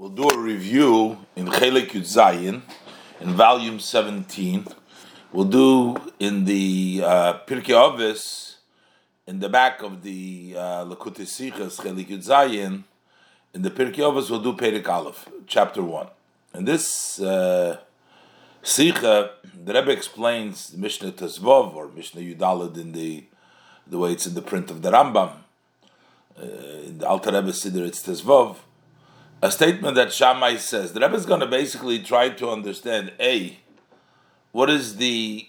We'll do a review in Chelik Yud Zayin, in volume 17. We'll do in the uh, Pirkei Avos, in the back of the uh, Sichas, Chelik Yud Zayin, in the Pirkei Avos, we'll do Perik Aleph, chapter 1. In this uh, Sicha, the Rebbe explains Mishnah Tezvov, or Mishnah Yudalad in the, the way it's in the print of the Rambam. Uh, in the Alter Rebbe Siddur, it's Tezvov a statement that Shammai says. The Rebbe is going to basically try to understand a what is the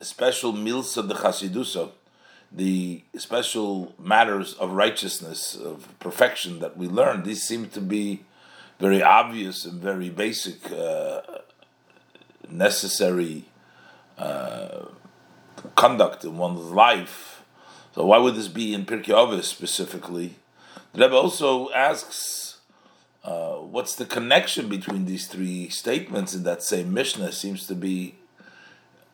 special mils of the Chasidusa, the special matters of righteousness, of perfection that we learn. These seem to be very obvious and very basic, uh, necessary uh, conduct in one's life. So why would this be in Pirkei Avos specifically? The Rebbe also asks uh, what's the connection between these three statements in that same Mishnah? Seems to be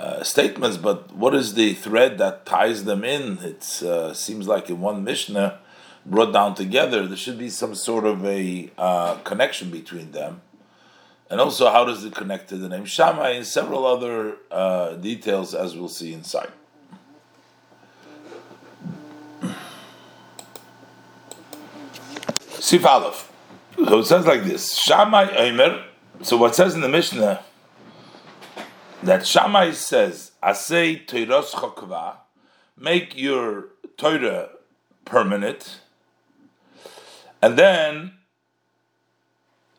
uh, statements, but what is the thread that ties them in? It uh, seems like in one Mishnah brought down together, there should be some sort of a uh, connection between them. And also, how does it connect to the name Shammai and several other uh, details, as we'll see inside. Sif Aleph. So it says like this: Shammai Omer. So what says in the Mishnah that Shammai says, "Asay Teiros Chokva, make your Torah permanent," and then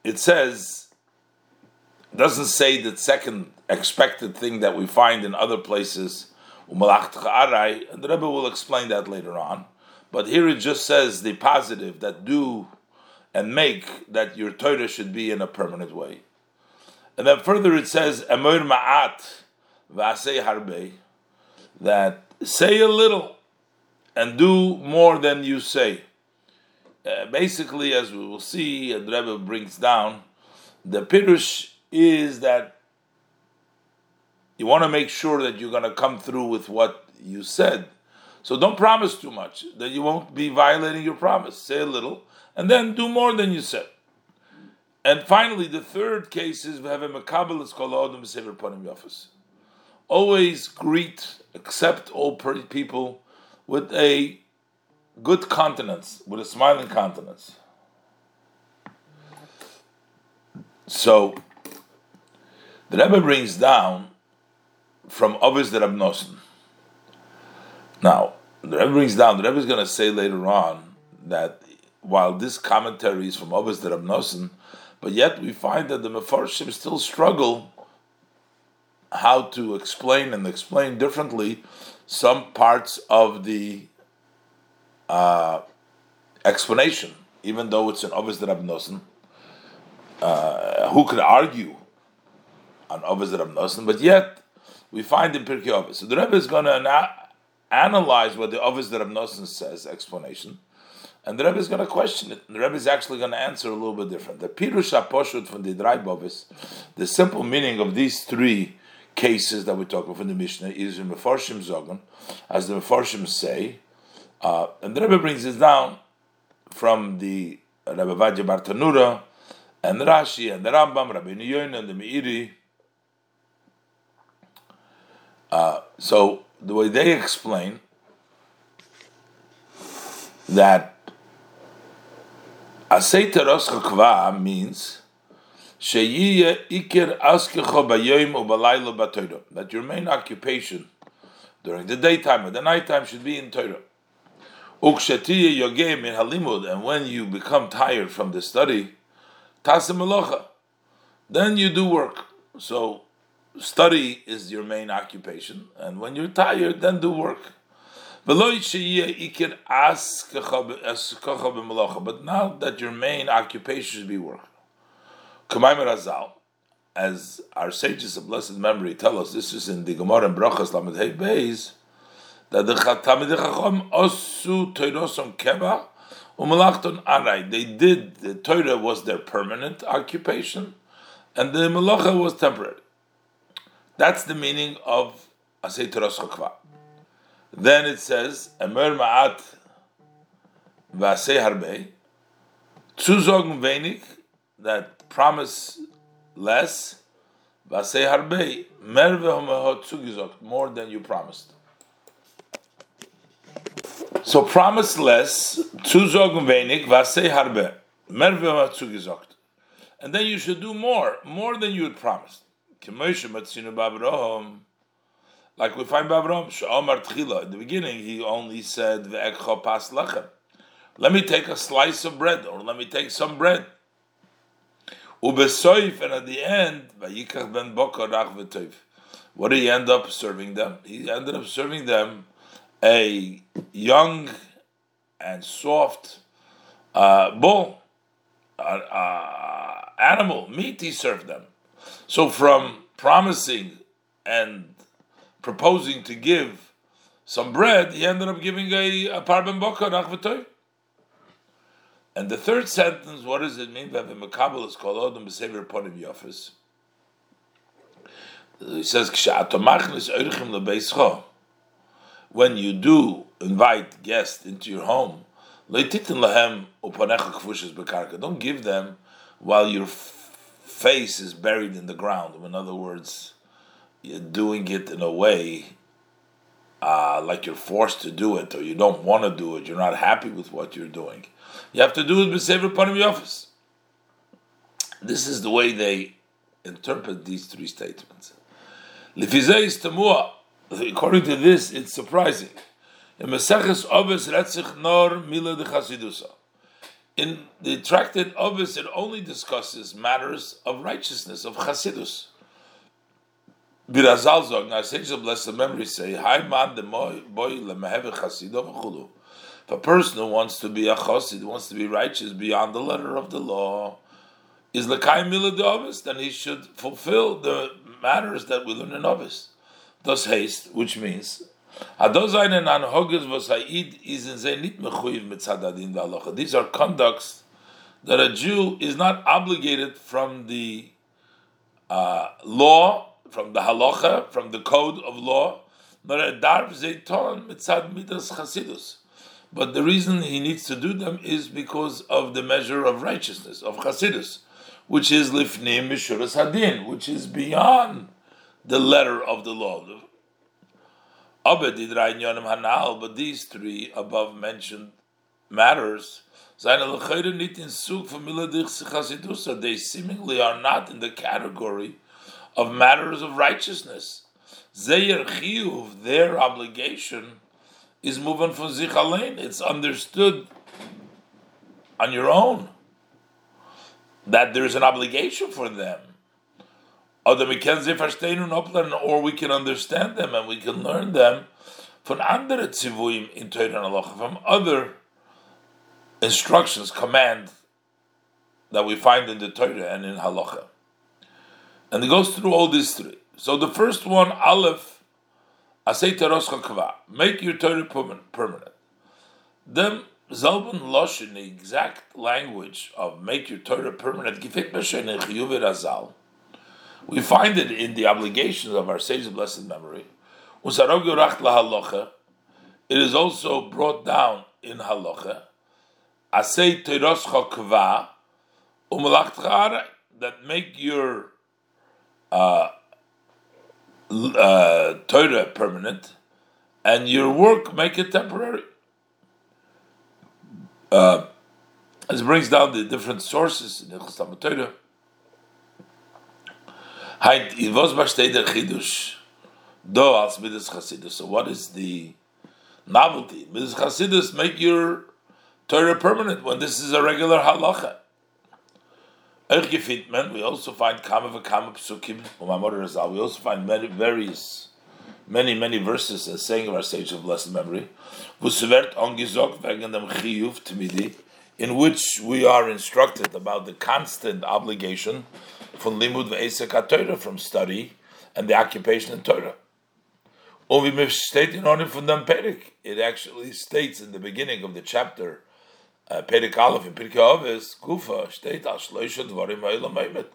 it says, doesn't say the second expected thing that we find in other places. And the Rebbe will explain that later on. But here it just says the positive that do and make that your Torah should be in a permanent way. And then further it says, Emor ma'at v'asei harbe, that say a little and do more than you say. Uh, basically, as we will see, and Rebbe brings down, the pirush is that you want to make sure that you're going to come through with what you said. So don't promise too much, that you won't be violating your promise. Say a little, and then do more than you said. And finally, the third case is we have a makabelis kol sever panim. Always greet, accept all people with a good countenance, with a smiling countenance. So, the Rebbe brings down from Ovis the Rabnosen. Now, the Rebbe brings down, the Rebbe is going to say later on that while this commentary is from Ovis the Rabnosen, but yet we find that the Mefarshim still struggle how to explain and explain differently some parts of the uh, explanation, even though it's an Ovis the Rabnosen. Uh, who could argue on Ovis the Rabnosen? But yet we find in Pirkei Ovis. So the Rebbe is going to na- analyze what the Ovis the Rabnosen says explanation and the Rebbe is going to question it. And the Rebbe is actually going to answer a little bit different. The Pirush HaPoshut from the Draibovis, the simple meaning of these three cases that we talk about from the Mishnah is in Mefarshim Zogan, as the Mefarshim say, uh, and the Rebbe brings this down from the Rebbe Vadja Bartanura, and Rashi, and the Rambam, Rabbi Niyoin, and the Meiri. Uh, so the way they explain that Asay kva means sheyiye iker askecha bayoyim ubalayla batoyra. That your main occupation during the daytime or the nighttime should be in Torah. Ukshatiye yogem in halimud, and when you become tired from the study, tasim then you do work. So study is your main occupation, and when you're tired, then do work. But now that your main occupation should be work. As our sages of blessed memory tell us, this is in the Gemara and Brachas Lamed Hey Beis, that the Talmidei Chacham osu toirosom keba umalachton aray. They did the Torah was their permanent occupation, and the malacha was temporary. That's the meaning of Asay Toros Chokva. Then it says, Emer ma'at v'asei harbe, zu sagen wenig that promise less, vasei harbe, merve more than you promised. So promise less, zuzog wenig, vasei harbe, merve zugesagt. And then you should do more, more than you had promised. Like we find Bavram, Sha'omar Tchila. In the beginning, he only said, pas lechem. Let me take a slice of bread, or let me take some bread. Ubesoif, and at the end, Vayikach ben. What did he end up serving them? He ended up serving them a young and soft uh, bull, uh, uh, animal, meat he served them. So from promising and proposing to give some bread, he ended up giving a, a parben boka And the third sentence, what does it mean? Makabel is called Odom B'Sever Ponim Yofis. He says, when you do invite guests into your home, don't give them while your face is buried in the ground. In other words, you're doing it in a way uh, like you're forced to do it or you don't want to do it, you're not happy with what you're doing. You have to do it with upon of office. This is the way they interpret these three statements. According to this, it's surprising. In in the tractate Ovis, it only discusses matters of righteousness, of Chasidus. Birazal zog, now sages of blessed memory say, Hi man the boy lemeheve chasido v'chulu. If a person who wants to be a chassid, wants to be righteous beyond the letter of the law, is lekai milah then he should fulfill the matters that we learn in Ovis. Thus haste, which means. These are conducts that a Jew is not obligated from the uh, law from the halacha, from the code of law, but the reason he needs to do them is because of the measure of righteousness, of chasidus, which is lifnim mishuras hadin, which is beyond the letter of the law. But these three above mentioned matters, they seemingly are not in the category of matters of righteousness. Zeyer chiyuv, their obligation is moving from zichalein. It's understood on your own that there is an obligation for them. Or we can understand them and we can learn them from andere tzivuim in Torah from other instructions, command that we find in the Torah and in halacha. And it goes through all these three. So the first one, Aleph, Asay Kva, make your Torah permanent. Then Zalban Loshin, the exact language of make your Torah permanent, we find it in the obligations of our sages of blessed memory. It is also brought down in halacha. Asay Teiroscha Kva, that make your uh, uh, Torah permanent, and your work make it temporary. Uh, as it brings down the different sources in the Torah. So what is the novelty? Midas Chasidus make your Torah permanent when this is a regular halacha. We also find Kama v'Kama Psukim We also find many, various, many, many verses as saying of our sage of blessed memory. In which we are instructed about the constant obligation from limud ve'esek Torah, from study and the occupation in Torah. It actually states in the beginning of the chapter Perik Aleph in Pirkei Avos, Gufa, steht al dvarim ha'emet.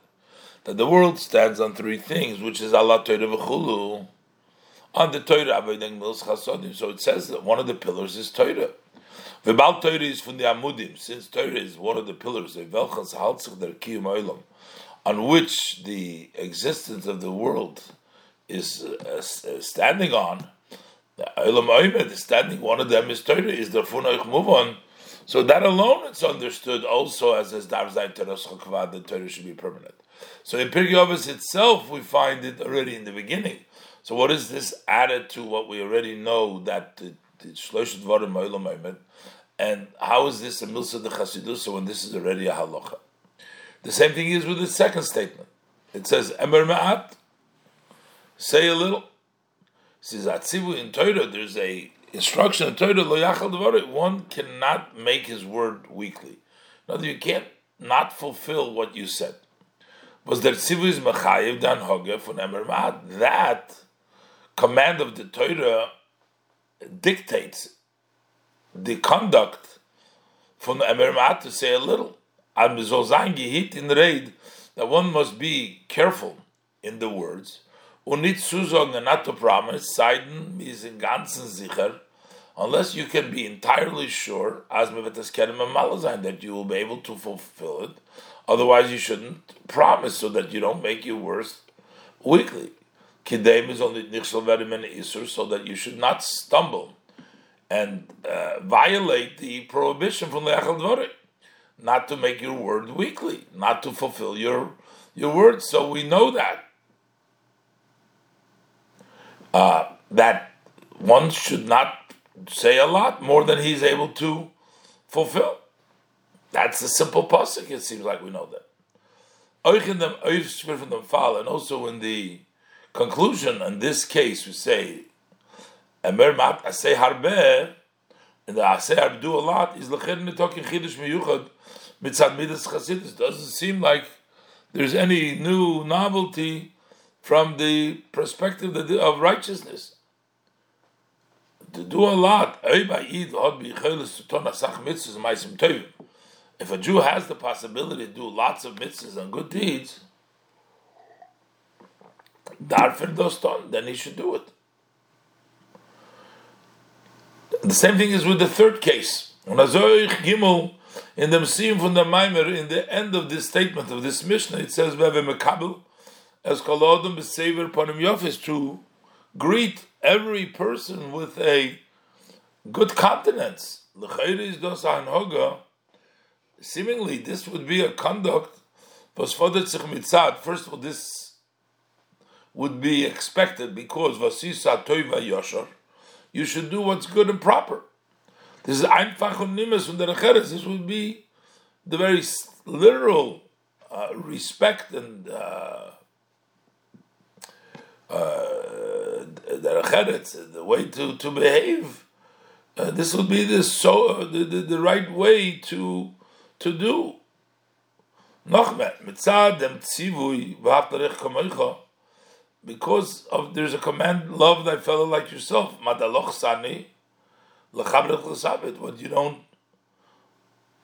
That the world stands on three things, which is Allah Torah v'chulu. On the Torah, Avodah Mils Chasodim. So it says that one of the pillars is Torah. The Bal Torah is from the Amudim, since Torah is one of the pillars, on which the existence of the world is uh, uh standing on. The Olam Oimed is standing, one of them is Torah, is the Funoich move on. So that alone it's understood also as as Dar Zayin Teros Chokvad, the Torah should be permanent. So in Pirkei itself, we find it already in the beginning. So what is this added to what we already know that the Shlosh Dvarim Oimed, and how is this a Milsa de Chassidus when this is already a halacha? The same thing is with the second statement. It says Emer Ma'at, say a little. It says Atzivu in Torah, there's a instruction in Torah, Lo Yachal one cannot make his word weakly. Other you can't not fulfill what you said. Was there Tzivu is Dan Hoge von Emer That command of the Torah dictates the conduct from Emer to say a little am sein gehit in Reid, that one must be careful in the words, und zusagen and not to promise, seiden is in ganzen sicher, unless you can be entirely sure, as that you will be able to fulfill it, otherwise you shouldn't promise so that you don't make your words weakly. Kidem is only very isur, so that you should not stumble and uh, violate the prohibition from the Echel Dvorim not to make your word weekly, not to fulfill your your word. So we know that uh, that one should not say a lot more than he's able to fulfill. That's a simple pasuk. It seems like we know that. Oichin them, from them, father, And also in the conclusion, in this case, we say, "Emer mat asay harbe." and the asay harbe do a lot is lecher talking chidush miyuchad mitzad midas chasidus. Doesn't seem like there's any new novelty from the perspective of righteousness. To do a lot, oh, if a Jew has the possibility to do lots of mitzvahs and good deeds, then he should do it. The same thing is with the third case. In the Mesiim from the Maimer, in the end of this statement of this Mishnah, it says, "Veve as to greet every person with a good countenance." Seemingly, this would be a conduct. First of all, this would be expected because vasisa toiva yoshar. You should do what's good and proper. This is einfach und nimes the Recheres. This would be the very literal uh, respect and uh, uh, the the way to, to behave. Uh, this would be the so the, the, the, right way to to do. Because of there's a command, love thy fellow like yourself. What you don't,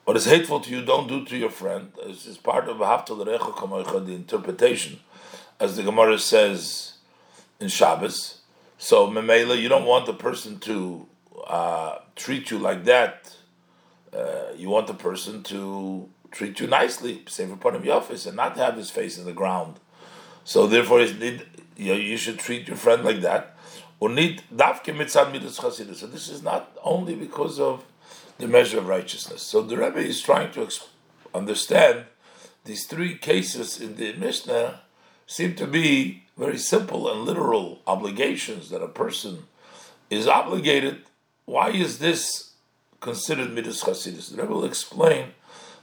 what is hateful to you, don't do to your friend. This is part of the interpretation, as the Gemara says in Shabbos. So Memela, you don't want the person to uh, treat you like that. Uh, you want the person to treat you nicely, save a part of your office, and not have his face in the ground. So therefore, you, know, you should treat your friend like that. So this is not only because of the measure of righteousness. So the Rebbe is trying to understand these three cases in the Mishnah seem to be very simple and literal obligations that a person is obligated. Why is this considered midas chasidus? The Rebbe will explain.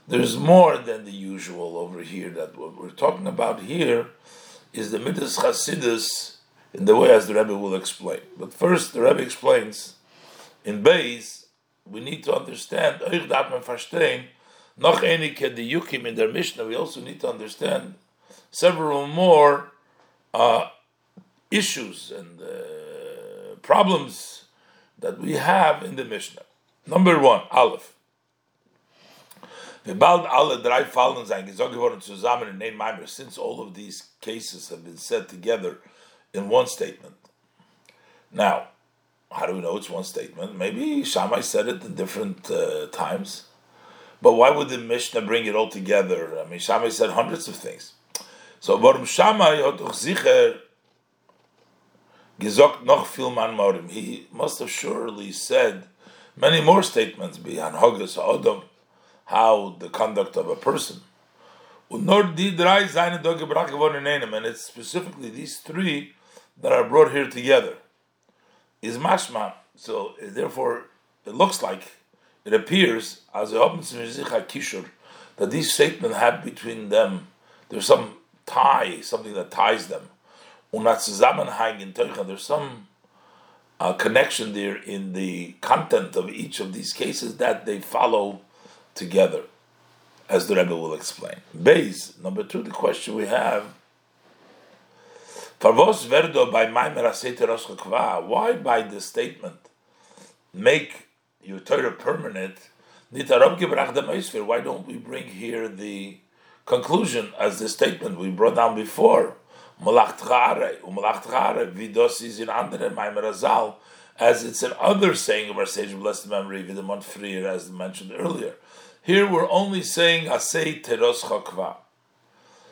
There's more than the usual over here. That what we're talking about here is the midas chasidus in the way as the Rebbe will explain. But first, the Rebbe explains in Beis, we need to understand, noch in their Mishnah, we also need to understand several more uh, issues and uh, problems that we have in the Mishnah. Number one, Aleph. since all of these cases have been said together in one statement. Now, How do we know it's one statement? Maybe Shammai said it in different uh, times. But why would the Mishnah bring it all together? I mean, Shammai said hundreds of things. So, warum Shammai hat doch sicher gesagt noch viel man morim. He must have surely said many more statements beyond Hogas Adam, how the conduct of a person. Und nur die drei seine da gebracht geworden in einem, and it's specifically these three that are brought here together. Is mashma, so therefore it looks like, it appears, as a kishur, that these statements have between them, there's some tie, something that ties them. There's some uh, connection there in the content of each of these cases that they follow together, as the Rebbe will explain. Base number two, the question we have. verdo by Why by the statement make your Torah permanent? Why don't we bring here the conclusion as the statement we brought down before? In as it's an other saying of our sage of blessed memory, Vidamon Freer, as mentioned earlier. Here we're only saying Asei Teros Chakva.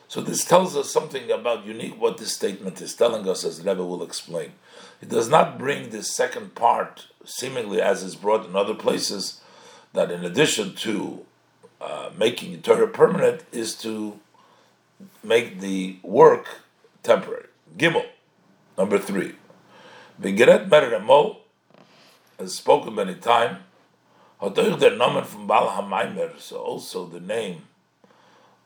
So this tells us something about unique what this statement is telling us, as Rebbe will explain. It does not bring this second part, seemingly as is brought in other places, that in addition to uh, making Torah permanent, is to make the work temporary. Gimel, number three. Vigeret Meremo has spoken many times. Hotoich der Nomen from Bal HaMaimer, so also the name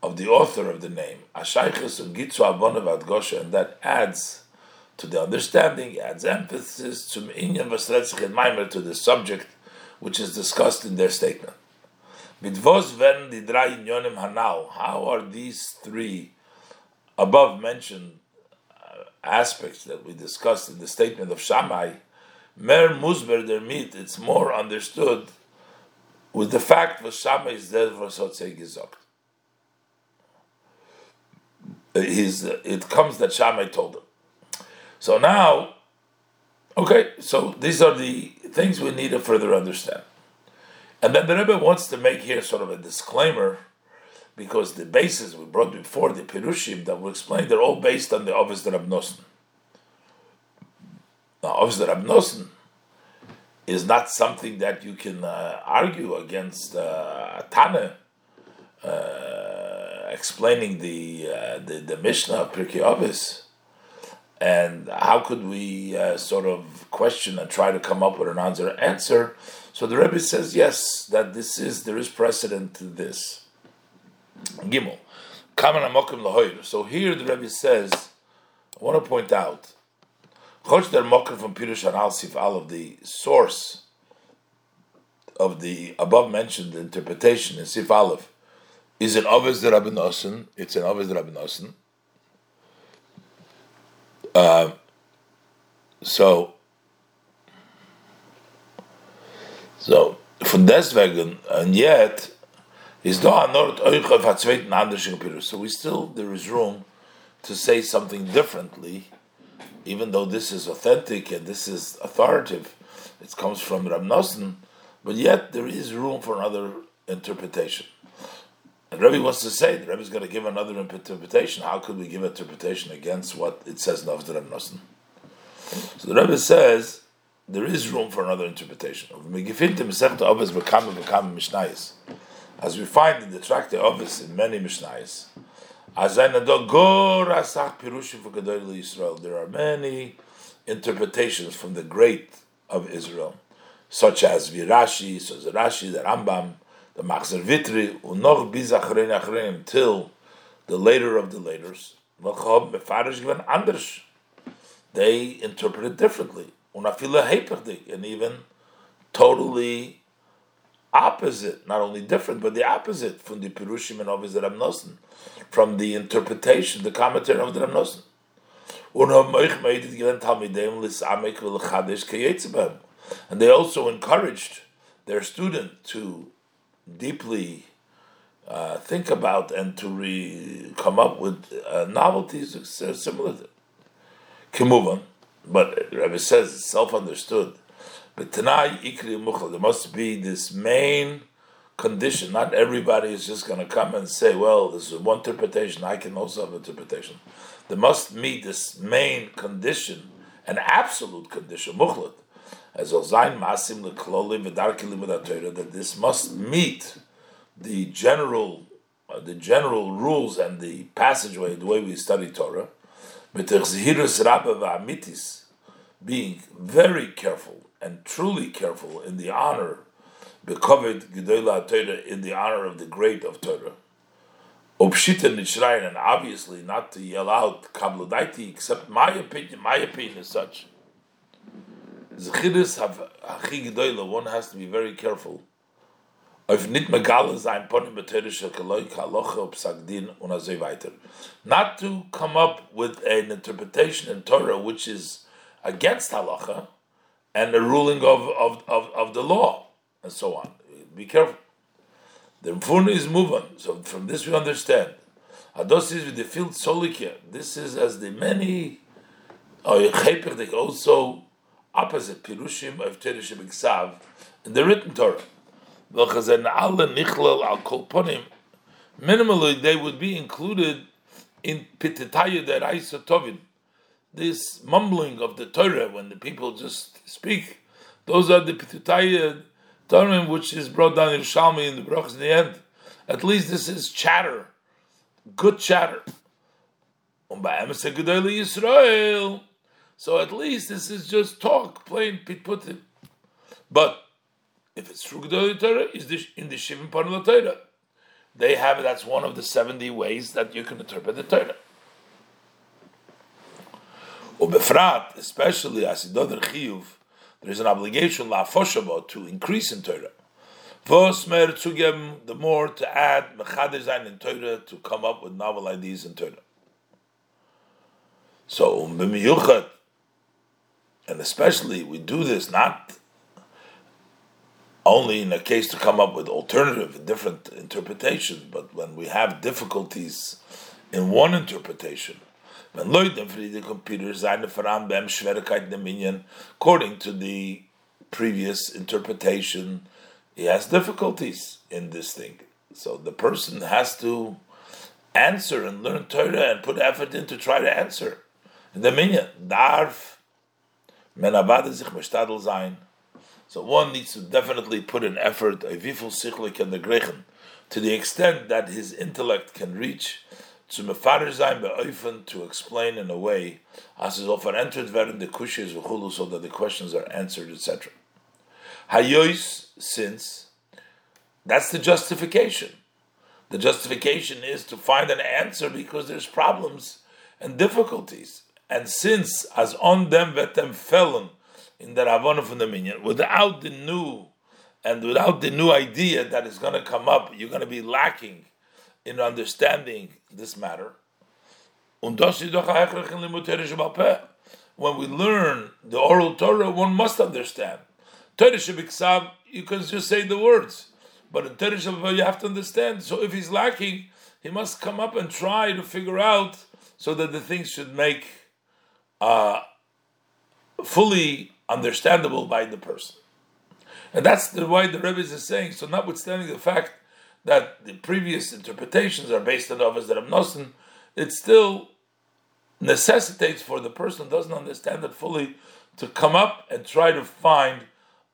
of the author of the name, Ashayches and Gitzu Abonav Adgosha, and that adds to the understanding, adds emphasis to Inyan to the subject which is discussed in their statement. Hanal. How are these three above mentioned uh, aspects that we discussed in the statement of Shammai, Mer Musber der Mit, it's more understood with the fact that Shammai is dead for Gesagt. His, it comes that Shammai told him. So now, okay, so these are the things we need to further understand. And then the Rebbe wants to make here sort of a disclaimer because the bases we brought before, the Pirushim that we explained, they're all based on the Ovis Rab Nosson. Now, Ovis Rab Nosson is not something that you can uh, argue against uh, Tana, uh, explaining the, uh, the, the Mishnah of Pirkei Ovis. And how could we uh, sort of question and try to come up with an answer? answer? So the Rebbe says yes, that this is there is precedent to this. Gimel. So here the Rebbe says, I want to point out, Choch der Mokim from Pirush and of the source of the above mentioned interpretation in Sif Aleph is an Ovis the Rabbi Nosson. It's an Ovis the Rabbi Nosson. Uh, so, so from deswegen, and yet is da nord euch auf a zweiten anderen Pirus. So we still there is room to say something differently, even though this is authentic and this is authoritative. It comes from Rab Nosson, but yet there is room for another interpretation. And Rebbe wants to say the Rebbe is going to give another interpretation. How could we give interpretation against what it says in Avd Rab Nosson? So the Rebbe says there is room for another interpretation. As we find in the Tractate Ovis in many Mishnayos, there are many interpretations from the great of Israel, such as Virashi, the Rashi, the Rambam, the Machzer Vitri, unoch bizachrein till the later of the laters. They interpret it differently, and even totally opposite, not only different, but the opposite from the Pirushim and Ovis Rab Nosson, from the interpretation, the commentary of the Rab Nosson. And they also encouraged their student to deeply uh, think about and to re- come up with uh, novelties similar to Kimuvan. But Rabbi says it's self understood But Tanai Ikri Mukhla, there must be this main condition. Not everybody is just going to come and say, well, this is one interpretation, I can also have interpretation. They must meet this main condition, an absolute condition, Mukhlat, as Zain Masim Lekloli V'darki Limud that this must meet the general uh, the general rules and the passageway, the way we study Torah, being very careful and truly careful in the honor, in the honor of the great of Torah. and obviously not to yell out kablodaiti, except my opinion. My opinion is such. One has to be very careful auf nit sein ponim weiter. Not to come up with an interpretation in Torah which is against halacha and the ruling of, of, of, of the law and so on. Be careful. The Mfurna is moving. So from this we understand. Ados is with the field solikia. This is as the many oh, also opposite pirushim of Torah in the written Torah minimally they would be included in pititaya that tovin. This mumbling of the Torah when the people just speak, those are the pititaya tovin which is brought down in Shalmi in the brachas in the end. At least this is chatter, good chatter. So at least this is just talk, plain pitputim. But if it's true Gedolei Torah, is this in the Shivim Panul Torah? They have it. That's one of the seventy ways that you can interpret the Torah. Ubefrat, especially as Asidoder Chiyuv, there is an obligation la to increase in Torah. Vosmer zugeben, the more to add mechader in Torah to come up with novel ideas in Torah. So um, and especially we do this not only in a case to come up with alternative, different interpretations, but when we have difficulties in one interpretation, according to the previous interpretation, he has difficulties in this thing. So the person has to answer and learn Torah and put effort in to try to answer. The minyan, darf men sich sein so one needs to definitely put an effort, a viful sichlik and the grechen, to the extent that his intellect can reach to mefarer sein to explain in a way as is often entered werden the kushes v'chulu so that the questions are answered, etc. Hayois, since that's the justification. The justification is to find an answer because there's problems and difficulties. And since as on them vetem felon in the Ravona from the Minyan, without the new and without the new idea that is going to come up, you're going to be lacking in understanding this matter. When we learn the oral Torah, one must understand. Torah you can just say the words, but in Torah you have to understand. So if he's lacking, he must come up and try to figure out so that the things should make uh, fully understandable by the person. And that's the why the Rebbe is saying. So, notwithstanding the fact that the previous interpretations are based on Avos that Nosen, it still necessitates for the person who doesn't understand it fully to come up and try to find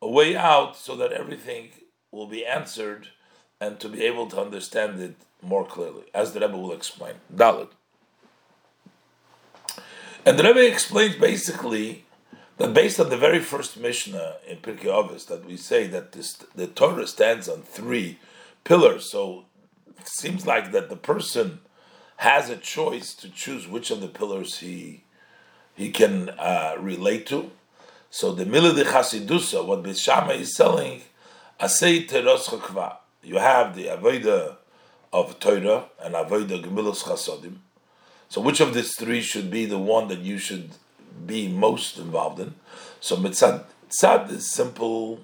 a way out so that everything will be answered and to be able to understand it more clearly, as the Rebbe will explain. Dalit. And the Rebbe explains basically that based on the very first Mishnah in Pirkei Avos, that we say that this, the Torah stands on three pillars, so it seems like that the person has a choice to choose which of the pillars he he can uh, relate to. So the Milah de Chasidusa, what Bishama is selling, Asay Teros Chakva. You have the Avodah of Torah and Avodah Gemilos Chasodim. So which of these three should be the one that you should be most involved in. So mitzad tzad is simple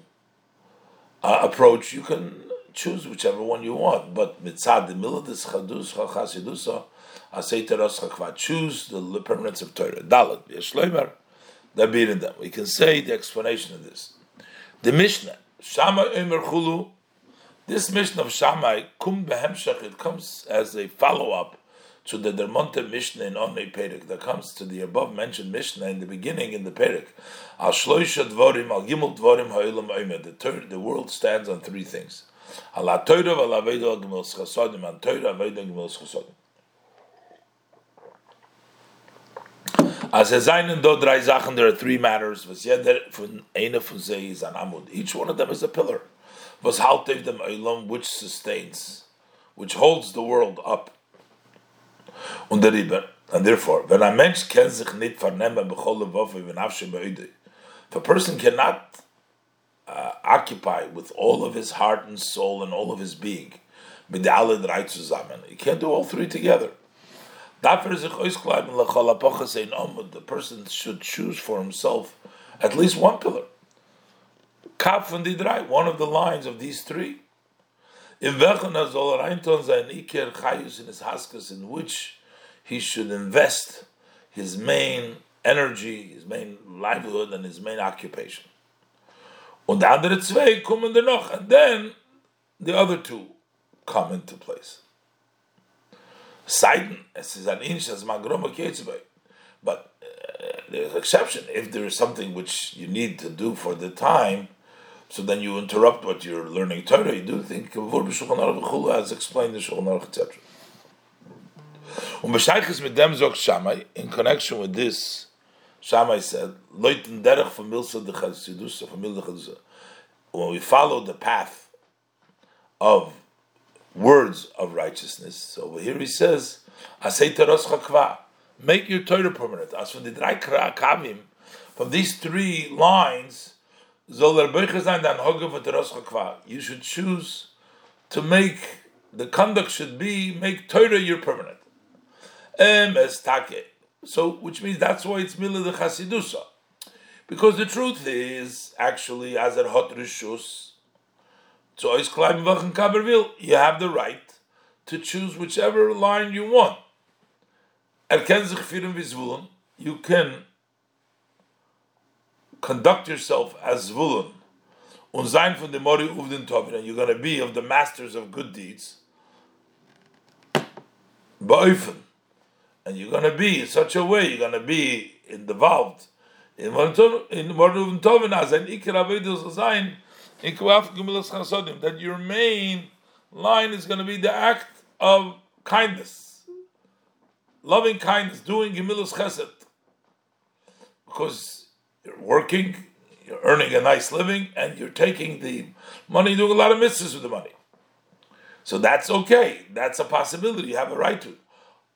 uh, approach. You can choose whichever one you want, but mitzad the miladis chadus chachasidusa asay teras chakva. Choose the permanence of Torah. Dalit yeshleimer. Being them. We can say the explanation of this. The Mishnah, Shammai Omer Chulu, this Mishnah of Shammai, Kum Behemshach, it comes as a follow-up to the Dermonte Mishnah in Onei Perek, that comes to the above mentioned Mishnah in the beginning in the Perek. Al Shloisha Dvorim, Al Gimel Dvorim Ha'ilam Omer, the, world stands on three things. Al HaTorah, Al Aveda, Al Gimel Chasodim, Al Torah, Aveda, Gimel Chasodim. As a Zainen do drei Sachen, there are three matters. Was jeder von einer is an Amud. Each one of them is a pillar. Was haltev dem which sustains, which holds the world up. Und der. And therefore, when a Mensch kann sich nicht vernehmen bechol be'idei, if a person cannot uh, occupy with all of his heart and soul and all of his being, mit alle drei zusammen, he can't do all three together. The person should choose for himself at least one pillar. Kaf and Didrai, one of the lines of these three. In in which he should invest his main energy, his main livelihood, and his main occupation. Und andere zwei kommen noch, and then the other two come into place. Seiden, es ist ein Inch, das Magroma Ketzibay. But uh, there's an exception. If there is something which you need to do for the time, so then you interrupt what you're learning Torah, you do think, as explained in Shulchan Aruch, etc. Um, Shammai, in connection with this, Shammai said, Leuten derech von Milsa de Chasidus, von Milsa de Chasidus. When we follow the path of words of righteousness. So here he says, make your Torah permanent. As from the kavim, from these three lines, Er er you should choose to make the conduct should be make Torah your permanent. So, which means that's why it's milah the chasidusa, because the truth is actually as er a hot rishus so you have the right to choose whichever line you want. You can conduct yourself as Zvulun. Und sein von dem Mori Uvdin Tovin, and you're going to be of the masters of good deeds. Ba'ofen. And you're going to be in such a way, you're going to be involved in Mori Uvdin Tovin, as an Iker Avedus sein, that your main line is going to be the act of kindness, loving kindness, doing Gemilas Chesed. Because you're working, you're earning a nice living, and you're taking the money, doing a lot of mitzvahs with the money. So that's okay. That's a possibility. You have a right to.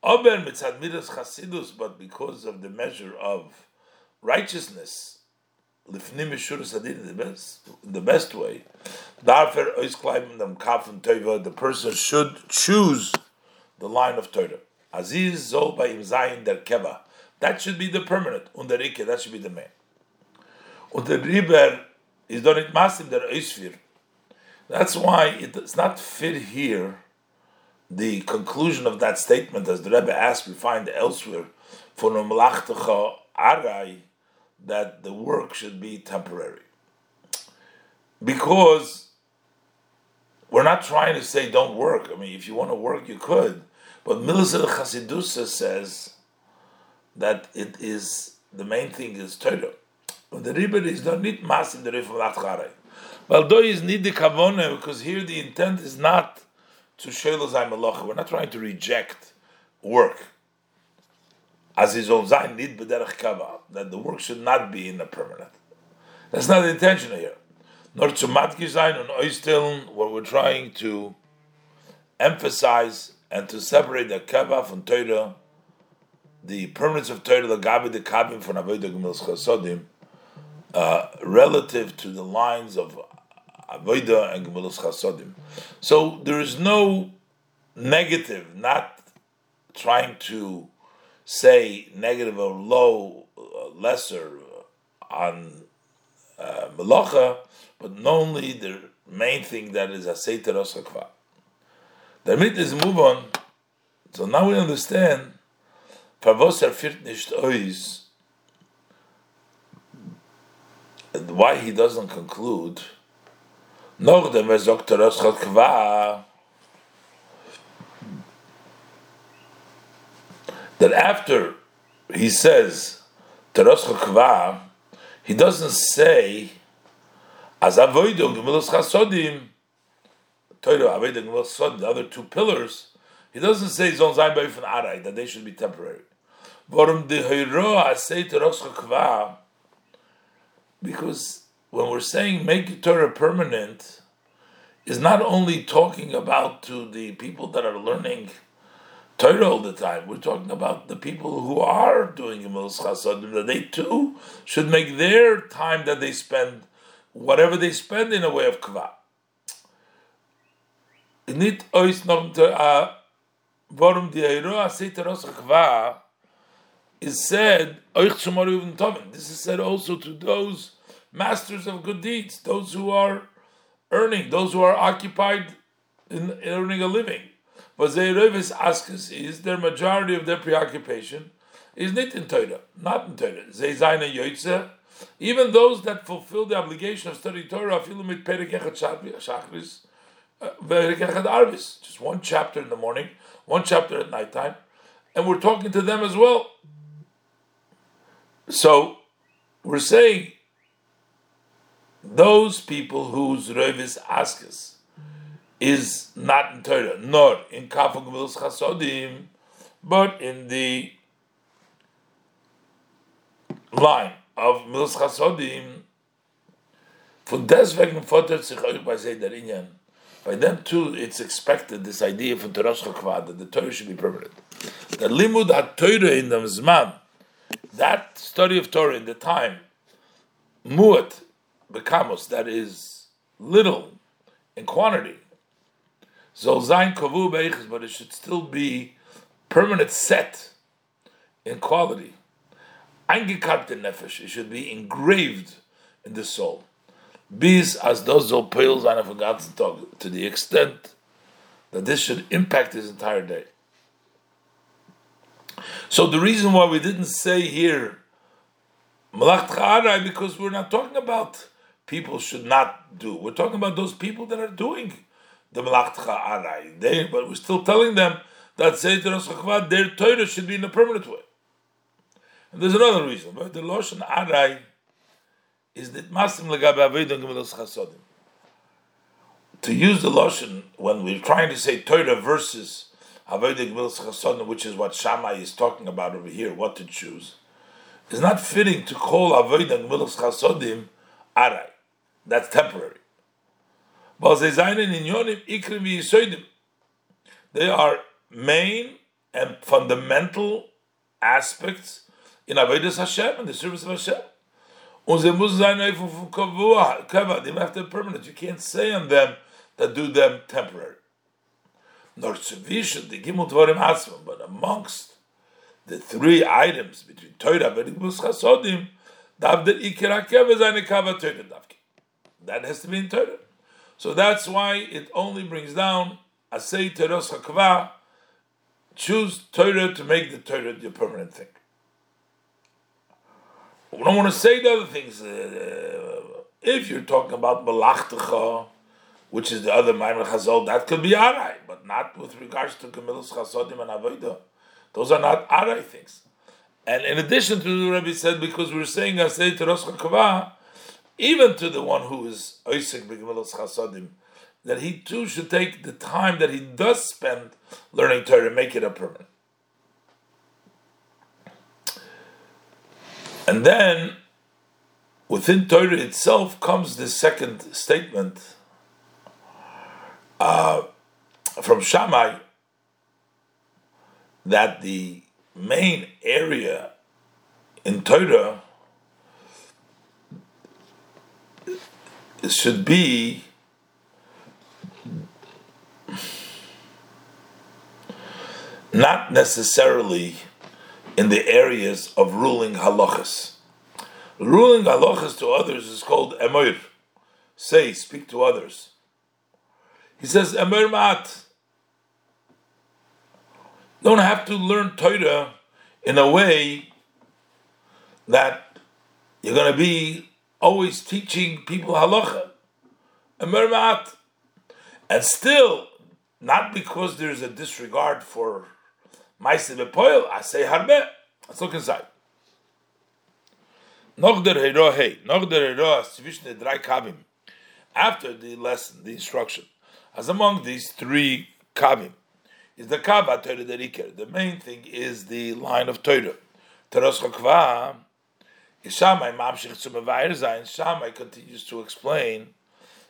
Aber mitzad midas chasidus, but because of the measure of righteousness, lifnim the best the best way. Darfer is climbing them kaf teva. The person should choose the line of Torah. Aziz zol zayin der keva. That should be the permanent. Und der that should be the main. Und der riber is done it masim der oisfir. That's why it's not fit here. The conclusion of that statement, as the Rebbe asked, we find elsewhere, for no arai that the work should be temporary. Because we're not trying to say don't work. I mean, if you want to work, you could. But Milzah Chasidusa says that it is the main thing is Torah. The ribbon is not need mass in the Rif of Well, though is need the kavone because here the intent is not to shelo zay We're not trying to reject work as his own zayin need b'derech kava, that the work should not be in a permanent. That's not the intention here. Nor to matki zayin and oistiln, where we're trying to emphasize and to separate the kava from Torah, the permanence of Torah, the gabi the kabim from avodah gemilas chasodim, uh, relative to the lines of avodah and gemilas chasodim. So there is no negative, not trying to say negative or low, uh, lesser on uh, melacha, but only the main thing that is aseita rosakva. The mit is move on. So now we understand. Favos er firt nicht ois. Why he doesn't conclude noch dem sagt er kva. That after he says teros kva he doesn't say as avoidung gemilos chasodim. Torah avoidung gemilos chasodim the other two pillars he doesn't say zon zayin ba'ifan arai that they should be temporary. Warum the Hira say teros kva because when we're saying make Torah permanent, is not only talking about to the people that are learning Torah all the time. We're talking about the people who are doing Gemilas Chasadim, that they too should make their time that they spend, whatever they spend, in a way of kva. Nit ois nom Eroa uh, seiteros kva is said, this is said also to those masters of good deeds, those who are earning, those who are occupied in earning a living. But Zeirevis asks is their majority of their preoccupation is not in Torah, not in Torah. Yoitze, even those that fulfill the obligation of studying Torah, Filumit Perikechat Shachris, uh, Arvis, just one chapter in the morning, one chapter at nighttime, and we're talking to them as well. So we're saying those people whose Revis asks is not in Torah, nor in Gemilas Chasodim, but in the line of Milas Chasodim. By them too, it's expected, this idea from Torah Shachakvad, that the Torah should be permanent. The limud ha-Torah in the Zman, that study of Torah in the time, muat, bekamos, that is little in quantity, zolzain kavu beiches, but it should still be permanent set in quality. Eingekarte nefesh, it should be engraved in the soul. Bis as those zol an to the extent that this should impact his entire day. So the reason why we didn't say here Malach because we're not talking about people should not do. We're talking about those people that are doing the Malach Arai. They, but we're still telling them that Seitar their Torah should be in a permanent way. And there's another reason. But the Loshan Arai is that Masim Lagabe Chasodim. To use the Loshan when we're trying to say Torah versus which is what Shammai is talking about over here, what to choose, is not fitting to call Avodah Gemilas Chasodim Arai. That's temporary. They are main and fundamental aspects in Avodah Hashem, in the service of Hashem. They have to be permanent. You can't say on them that do them temporary nor sufficient the gimel dvarim asmam, but amongst the three items between Torah and Gibus Chasodim, dav der ikir hakev Torah davki. That has to be in Torah. So that's why it only brings down asay Torah's hakva, choose Torah to make the Torah the permanent thing. We don't want to say the other things. Uh, if you're talking about malachtecha, which is the other Maimon Chazal, that could be Arai, but not with regards to Kamilus Chasodim and Avodah. Those are not Arai things. And in addition to the Rebbe said, because we're saying Asay Teros Kava, even to the one who is Oisik B'Kamilus Chasodim, that he too should take the time that he does spend learning Torah and make it a permanent. And then within Torah itself comes the second statement uh, from Shammai that the main area in Torah should be not necessarily in the areas of ruling halachas. Ruling halachas to others is called emir. Say, speak to others. He says, Emer Mat. Don't have to learn Torah in a way that you're going to be always teaching people halacha, emermat, and still, not because there's a disregard for ma'aseh bepoil, I say harbe. Let's look inside. Noch der Hero hey, noch der Hero the drei. After the lesson, the instruction, as among these three kavim, is the kava Torah deriker. The main thing is the line of Torah. Teros chokva, Shamai mamshich zu. Shamai continues to explain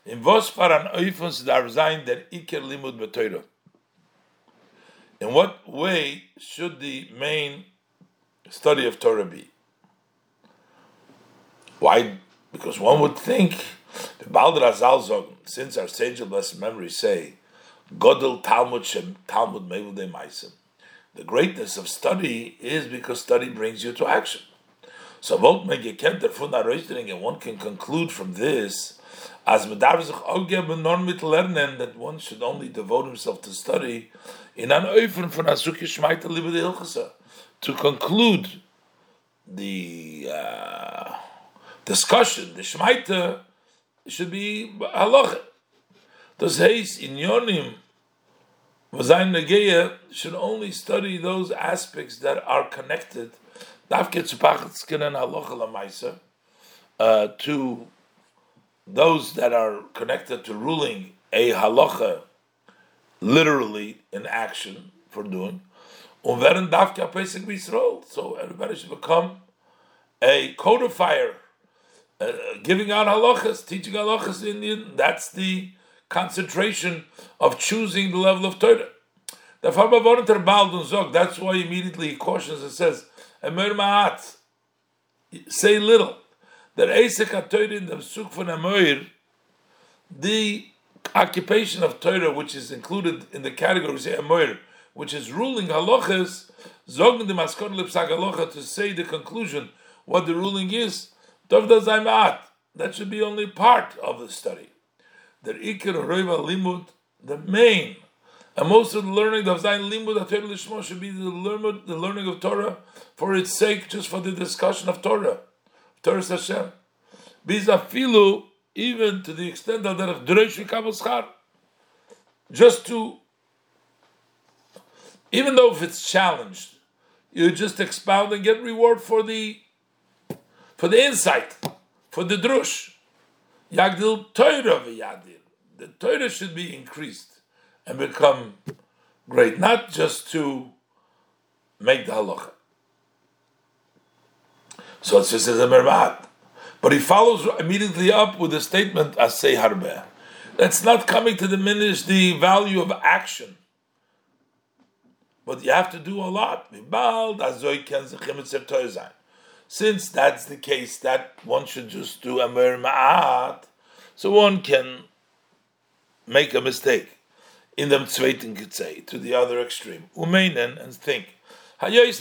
in was far an oifens dar sein der limud. In what way should the main study of Torah be? Why? Because one would think, the Balder Azal since our sage of blessed memory say, Godel Talmud Shem Talmud Mevudei Maisim. The greatness of study is because study brings you to action. So and one can conclude from this, as lernen, that one should only devote himself to study, in an Eufen von de Hilchasa, to conclude the uh, discussion, the Shmaita should be halacha. Das heißt, in Yonim, Vazayin Nageya should only study those aspects that are connected halacha uh, to those that are connected to ruling a halacha literally in action for doing. So everybody should become a codifier, uh, giving out halachas, teaching halachas in Indian. That's the concentration of choosing the level of Torah. That's why immediately he cautions and says, Emer ma'at. Say little. That Eisek HaTorah in the Suk von Emer, the occupation of Torah, which is included in the category, say Emer, which is ruling halachas, zogen the maskon lipsak halacha, to say the conclusion, what the ruling is, That should be only part of the study. The ikir roiva limud, the main and most of the learning of Zayin Limud Torah Lishma should be the, learning, the learning of Torah for its sake, just for the discussion of Torah, Torah Hashem. Bizafilu, even to the extent of that of Schar, just to, even though if it's challenged, you just expound and get reward for the for the insight, for the drush. Yagdil Torah v'yadir. The Torah should be increased and become great, not just to make the halacha. So it says a mervat. But he follows immediately up with a statement, Asay Harbe. That's not coming to diminish the value of action. But you have to do a lot. Since that's the case, that one should just do a ma'at, so one can make a mistake in the dem zweiten Gezei, to the other extreme. Umeinen, and think. Since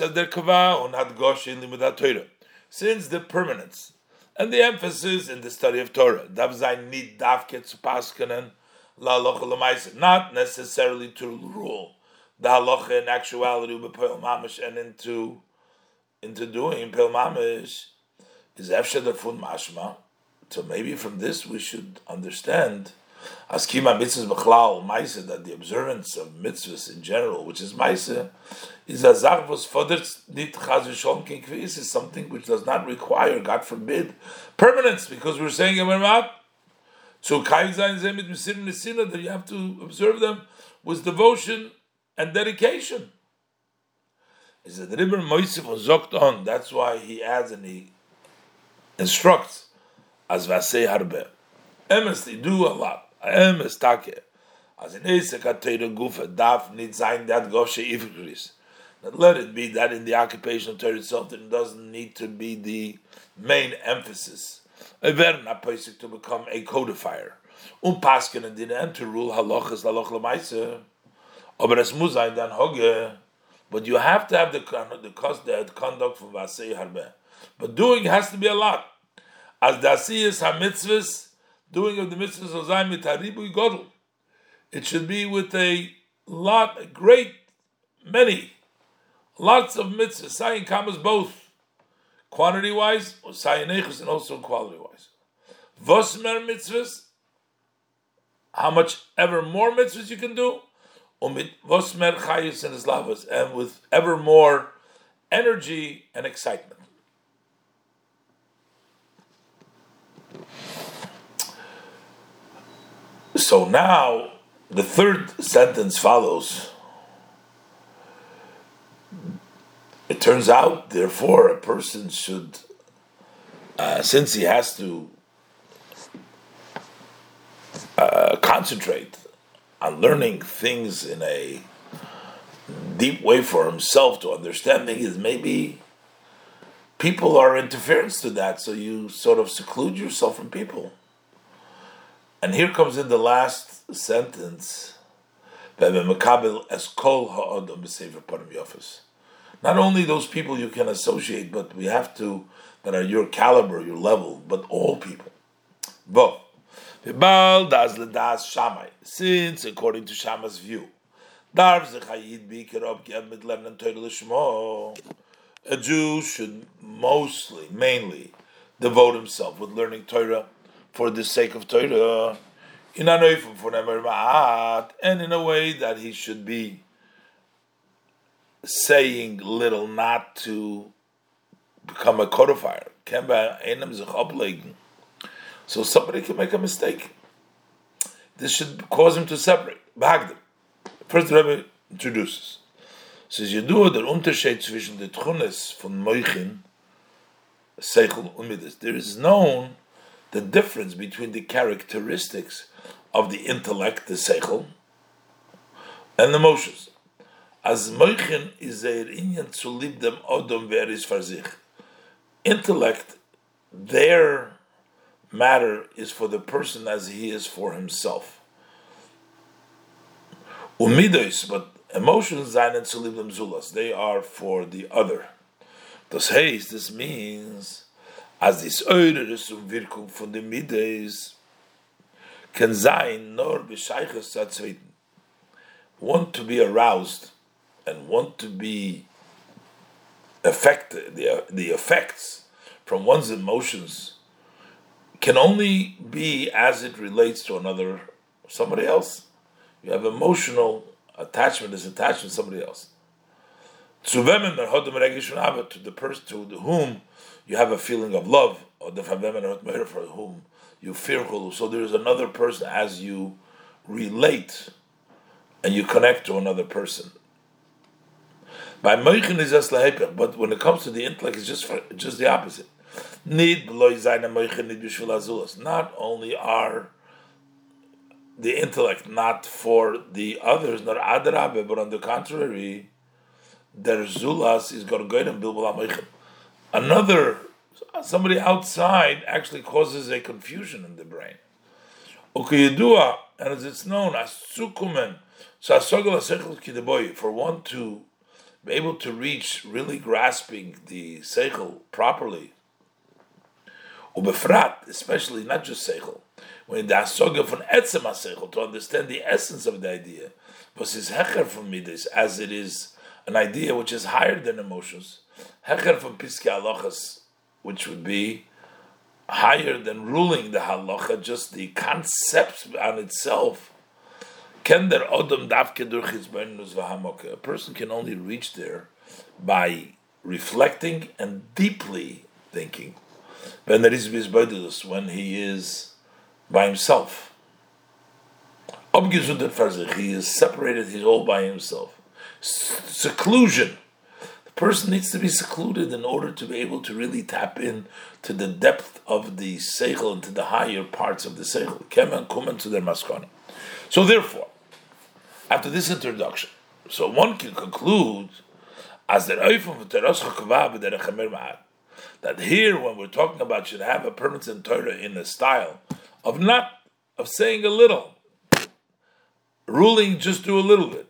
the permanence and the emphasis in the study of Torah, not necessarily to rule the halacha in actuality, and into into doing pel mamish, is efshe fun mashma. So maybe from this we should understand as kima mitzvahs b'chlal ma'isa that the observance of mitzvahs in general, which is ma'isa, is a fodert nit chaz v'sholm kin is something which does not require, God forbid, permanence, because we're saying emermat. So kain zayin zemit misirin that you have to observe them with devotion and dedication. Is that Ribber Moisef zokt on? That's why he adds and he instructs as vasei harbe. Emes, they do a lot. Em is take. As in Esek HaTeira Gufa Daf nit sein that Goshe Ifrit That let it be that in the occupation of Torah itself it doesn't need to be the main emphasis. Even a person to become a codifier. Um Paskin and din to rule halachas halach lemaise. Aber es muss sein dann hoge. But you have to have the the the conduct for vasei harbe. But doing has to be a lot. As dasi is ha mitzvahs doing of the mitzvahs of Zayin mitaribu godel. It should be with a lot, a great many, lots of mitzvahs. Sayin kamas both quantity wise, or sayin and also quality wise. Vosmer mitzvahs, how much ever more mitzvahs you can do, islavas, and with ever more energy and excitement. So now the third sentence follows. It turns out, therefore, a person should, uh, since he has to uh, concentrate on learning things in a deep way for himself to understand things, maybe people are interference to that, so you sort of seclude yourself from people. And here comes in the last sentence. Not only those people you can associate, but we have to that are your caliber, your level, but all people. But since according to Shammai's view, a Jew should mostly, mainly, devote himself with learning Torah for the sake of Torah, in and in a way that he should be saying little not to become a codifier. So somebody can make a mistake. This should cause him to separate. First, the Rebbe introduces. Says you Yedua der Unterschied zwischen der Tchunes von Moichin, Seichel und Midas. There is known the difference between the characteristics of the intellect, the seichel, and the emotions. As moichin is a inyan zu lieb dem odom veris farzich. Intellect, their matter is for the person as he is for himself. Umidos, but emotions lieb dem zulas. They are for the other. Das heißt, this means as this Eures und Wirkung von den Mides can sein nur bescheiches zweiten. Want to be aroused and want to be affected, the, the effects from one's emotions can only be as it relates to another, somebody else. You have emotional attachment is attached to somebody else. To the person to whom you have a feeling of love, or the for whom you fear So there is another person as you relate and you connect to another person. By but when it comes to the intellect, it's just for, just the opposite. Need Not only are the intellect not for the others, not adrabe, but on the contrary, their zulas is gorgoyim bilbul another somebody outside actually causes a confusion in the brain. Ukiyadua, and as it's known as sukumen, for one to be able to reach really grasping the seichel properly, ubefrat, especially not just seichel, when the asoga from etzem seichel to understand the essence of the idea, was his hecher from midas, as it is an idea which is higher than emotions Hecher from Piske Halachas, which would be higher than ruling the halacha, just the concept on itself. A person can only reach there by reflecting and deeply thinking. When there is when he is by himself. He is separated, he's all by himself. Seclusion The person needs to be secluded in order to be able to really tap in to the depth of the seichel and to the higher parts of the seichel. Kemen kumen to their maskana. So therefore, after this introduction, so one can conclude as the that that here when we're talking about should have a permanent Torah in the style of not of saying a little, ruling just do a little bit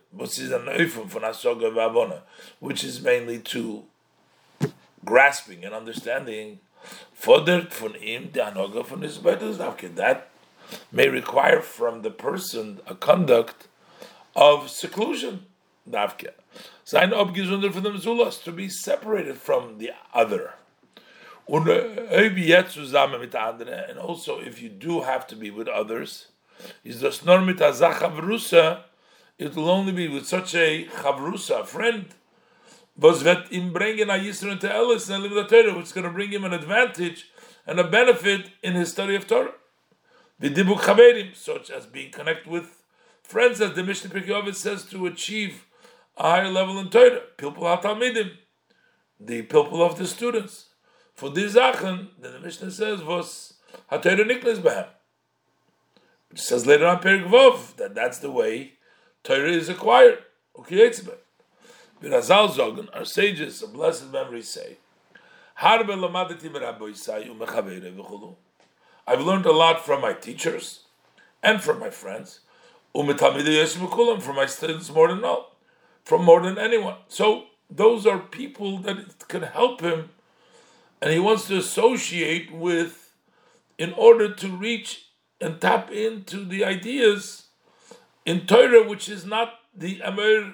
which is mainly to grasping and understanding von von his That may require from the person a conduct of seclusion. Sein abgesunder from the Zulas, to be separated from the other. And also, if you do have to be with others, is das nur mit a Zachavrusa, it will only be with such a Chavrusa, friend, was bringen a and Torah, which is going to bring him an advantage and a benefit in his study of Torah. The Dibuk Chaverim, such as being connected with friends, as the Mishnah Pirkei says, to achieve a higher level in Torah. Pilpul HaTalmidim, the pilpul of the students. For this Zachen, then the Mishnah says, was HaTorah Niklas Behem. Which says later on Perik Vov, that that's the way Torah is acquired. Ukiyetz Behem. Birazal Zogan, our sages of blessed memory say, I've learned a lot from my teachers and from my friends. From my students more than all, from more than anyone. So those are people that can help him, and he wants to associate with in order to reach and tap into the ideas in Torah, which is not the Amir,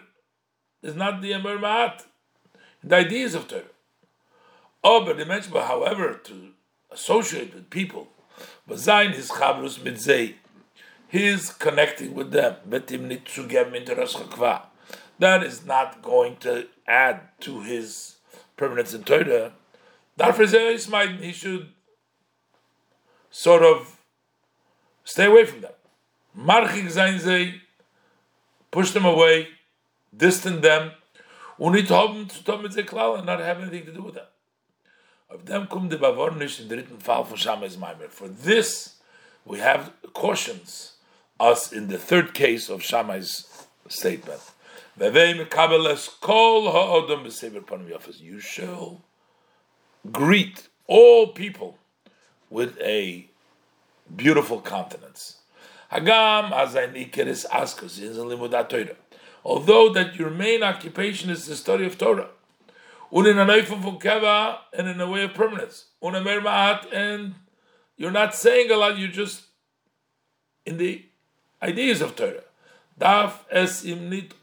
is not the Amir Ma'at, the ideas of Torah. Oh, but but however, to associate with people, but Zain his chabrus mitzei, his connecting with them, That is not going to add to his permanence in Torah. He should sort of stay away from them. Marchik zain zei, push them away, distant them, und haben zu tun mit and not have anything to do with them. Of them kum de bavornish in the written fall for Shammai's Maimer. For this, we have cautions us in the third case of Shammai's statement. You shall greet all people with a beautiful countenance. Although that your main occupation is the study of Torah, and in a way of permanence. And you're not saying a lot, you're just in the ideas of Torah. Darf es im nit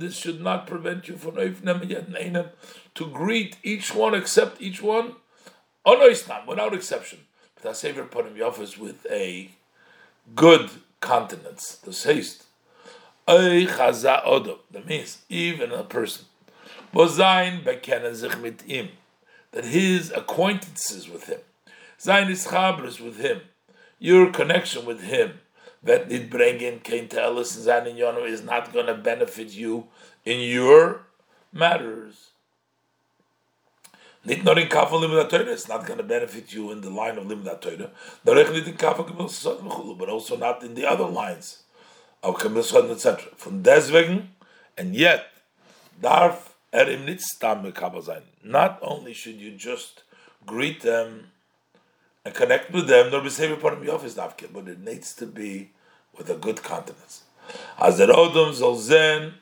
this should not prevent you from öffnen yet einem to greet each one accept each one, oh, onoisnam, without exception. But Savior put him office with a good countenance, the haste. That means even a person Bozain bekennen sich mit ihm. That his acquaintances with him, sein ischabres with him, your connection with him, that did bringen kein Telis and in Yono is not going to benefit you in your matters. Nur in it's not going to benefit you in the line of Limud Torah. But also not in the other lines of Kamil etc. From deswegen, and yet, darf not only should you just greet them and connect with them, nor be saved upon the office but it needs to be with a good countenance. As the Odom Zolzen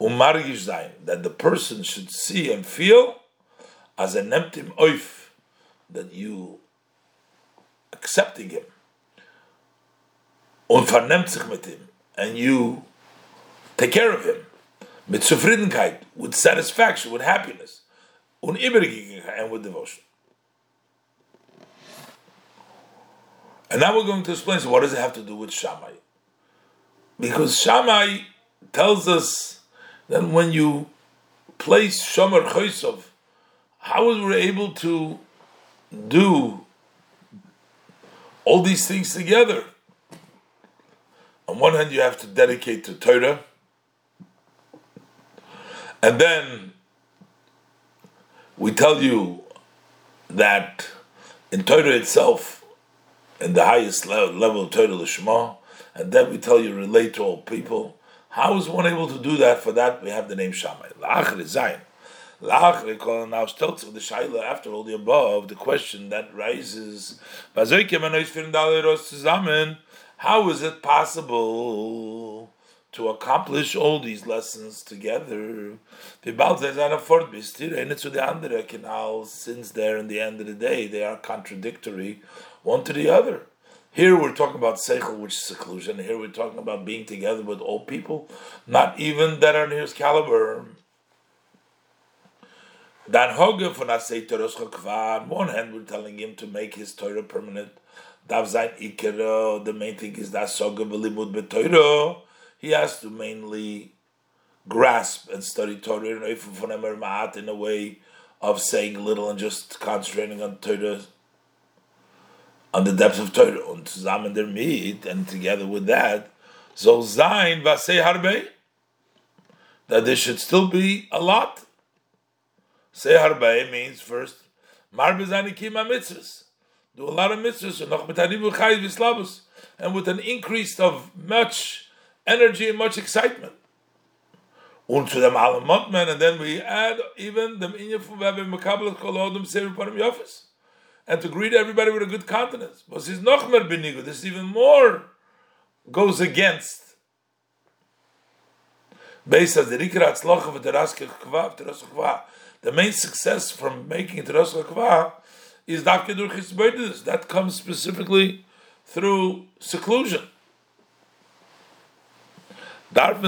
Umargish Zain, that the person should see and feel as an empty oif, that you accepting him. Mit him, and you take care of him mit Zufriedenheit, with satisfaction, with happiness, and with devotion. And now we're going to explain, so what does it have to do with Shammai? Because Shammai tells us that when you place Shomer Choisov, how was we able to do all these things together? On one hand, you have to dedicate to Torah, and then we tell you that in Torah itself, in the highest level, of Torah Lishma, and then we tell you relate to all people. How is one able to do that? For that, we have the name Shammai. La'achri Zayin. La'achri kol now steltz of the Shaila, after all the above, the question that rises, how is it possible to accomplish all these lessons together. Since they're in the end of the day, they are contradictory one to the other. Here we're talking about seichel, which is seclusion. Here we're talking about being together with old people, not even that are near caliber. Dan Hoge von Asay Toros Chokva, on one hand, we're telling him to make his Torah permanent. Dav Zain Ikero, the main thing is that Soga Belimud Betoiro. He has to mainly grasp and study Torah in a way of saying little and just concentrating on Torah, on the depth of Torah, und zusammen der Miet, and together with that, so sein vasei harbe, that there should still be a lot. Say harbe means first, marbe zani kima mitzvahs, do a lot of mitzvahs, and noch mit and with an increase of much energy and much excitement. Und zu dem allem Montman, and then we add even the Inyan from Webbe Mekabel Kolodum Sefer Parim Yofis. And to greet everybody with a good countenance. This is even more goes against. The main success from making Teras Kva is That comes specifically through seclusion. But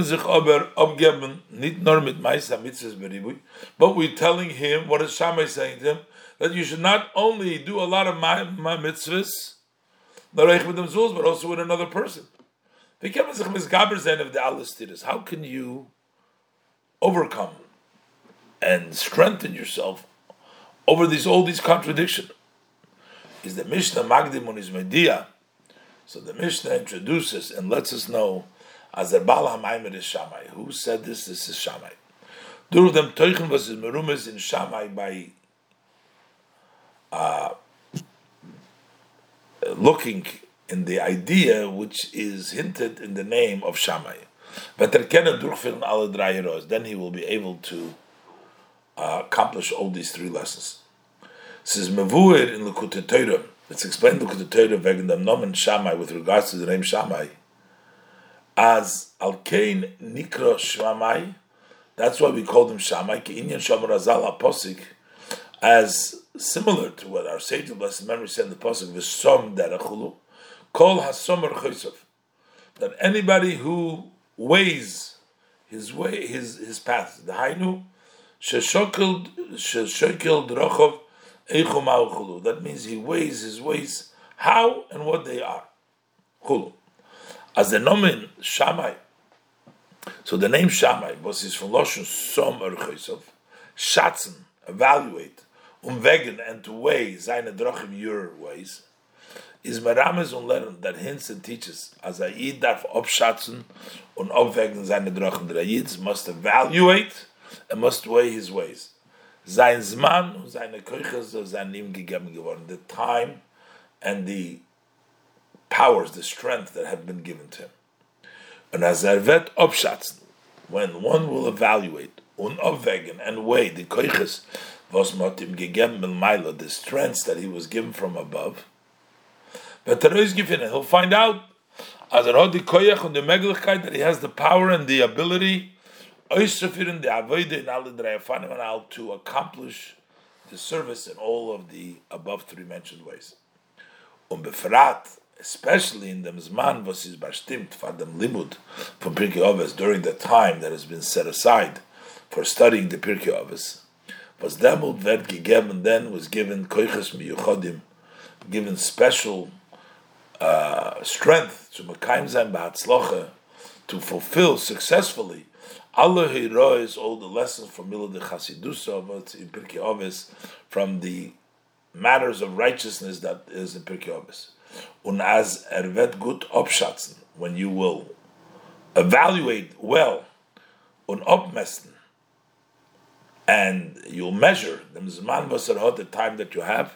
we're telling him, what is Shammai saying to him, that you should not only do a lot of my, mitzvahs, but also with another person. How can you overcome and strengthen yourself over these all these contradictions? Is the Mishnah Magdim on his? So the Mishnah introduces and lets us know as der is Shammai. Who said this? This is Shammai. Durch dem was is Merumes in Shammai by looking in the idea which is hinted in the name of Shammai. Then he will be able to uh, accomplish all these three lessons. Is Mevuir in Lekutei Torah. It's explained in Lekutei Torah wegen dem Nomen Shammai with regards to the name Shammai as Alkein Nikro Shmamai. That's why we call them Shammai, Inyan Shamar Azal Aposik, as similar to what our sage blessed memory said in the Posik, V'som Derechulu, Kol Hasomer Chosov, that anybody who weighs his way, his his path, the Hainu, Sheshokil Drochov Eichum That means he weighs his ways, how and what they are. Chulu. As the nomen Shammai, so the name Shammai was is from Loshen Som Erchosov, Schatzen, evaluate, umwegen, and to weigh, seine Drochim, your ways, is Merames und Lernen that hints and teaches, as a Yid darf abschatzen und abwägen seine Drochim. The Yids must evaluate and must weigh his ways. Sein Zman und seine Kirches sind ihm gegeben geworden. The time and the powers, the strength that have been given to him. And as Ervet Obschatzen, when one will evaluate, un abwägen, and weigh the koiches, was mot ihm gegeben milmaila, the strength that he was given from above, but he'll find out, as hat die koyach und die Möglichkeit, that he has the power and the ability, oisafirin the avoide in alle drei afanim to accomplish the service in all of the above three mentioned ways. Um especially in the Zman was is bestimmt for dem Limud from Pirkei Avos during the time that has been set aside for studying the Pirkei Avos, was demut wird gegeben, then was given koiches miyuchodim, given special uh, strength to Mekayim Zayin Ba'atzlocha to fulfill successfully Allah heroes, all the lessons from Milah de Chasidusa in Pirkei Avos, from the matters of righteousness that is in Pirkei Avos. Und as er wird gut abschätzen, when you will evaluate well und abmessen, and you'll measure the Zman Vasar the time that you have,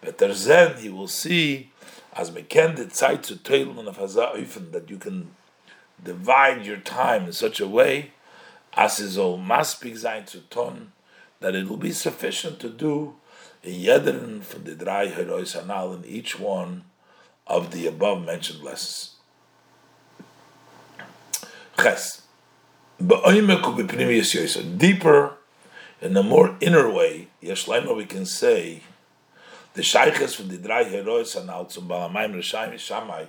but then he will see as meken the Zeit zu teilen of Hazaifen that you can divide your time in such a way as is all maspik sein zu ton that it will be sufficient to do in jederen from the drei heroes anal in each one of the above mentioned lessons. Ches. Deeper, in a more inner way, Yeshlaima, we can say, the Shaykhs from the Drai Heroes and Altsum Balamayim Rishayim Shamai,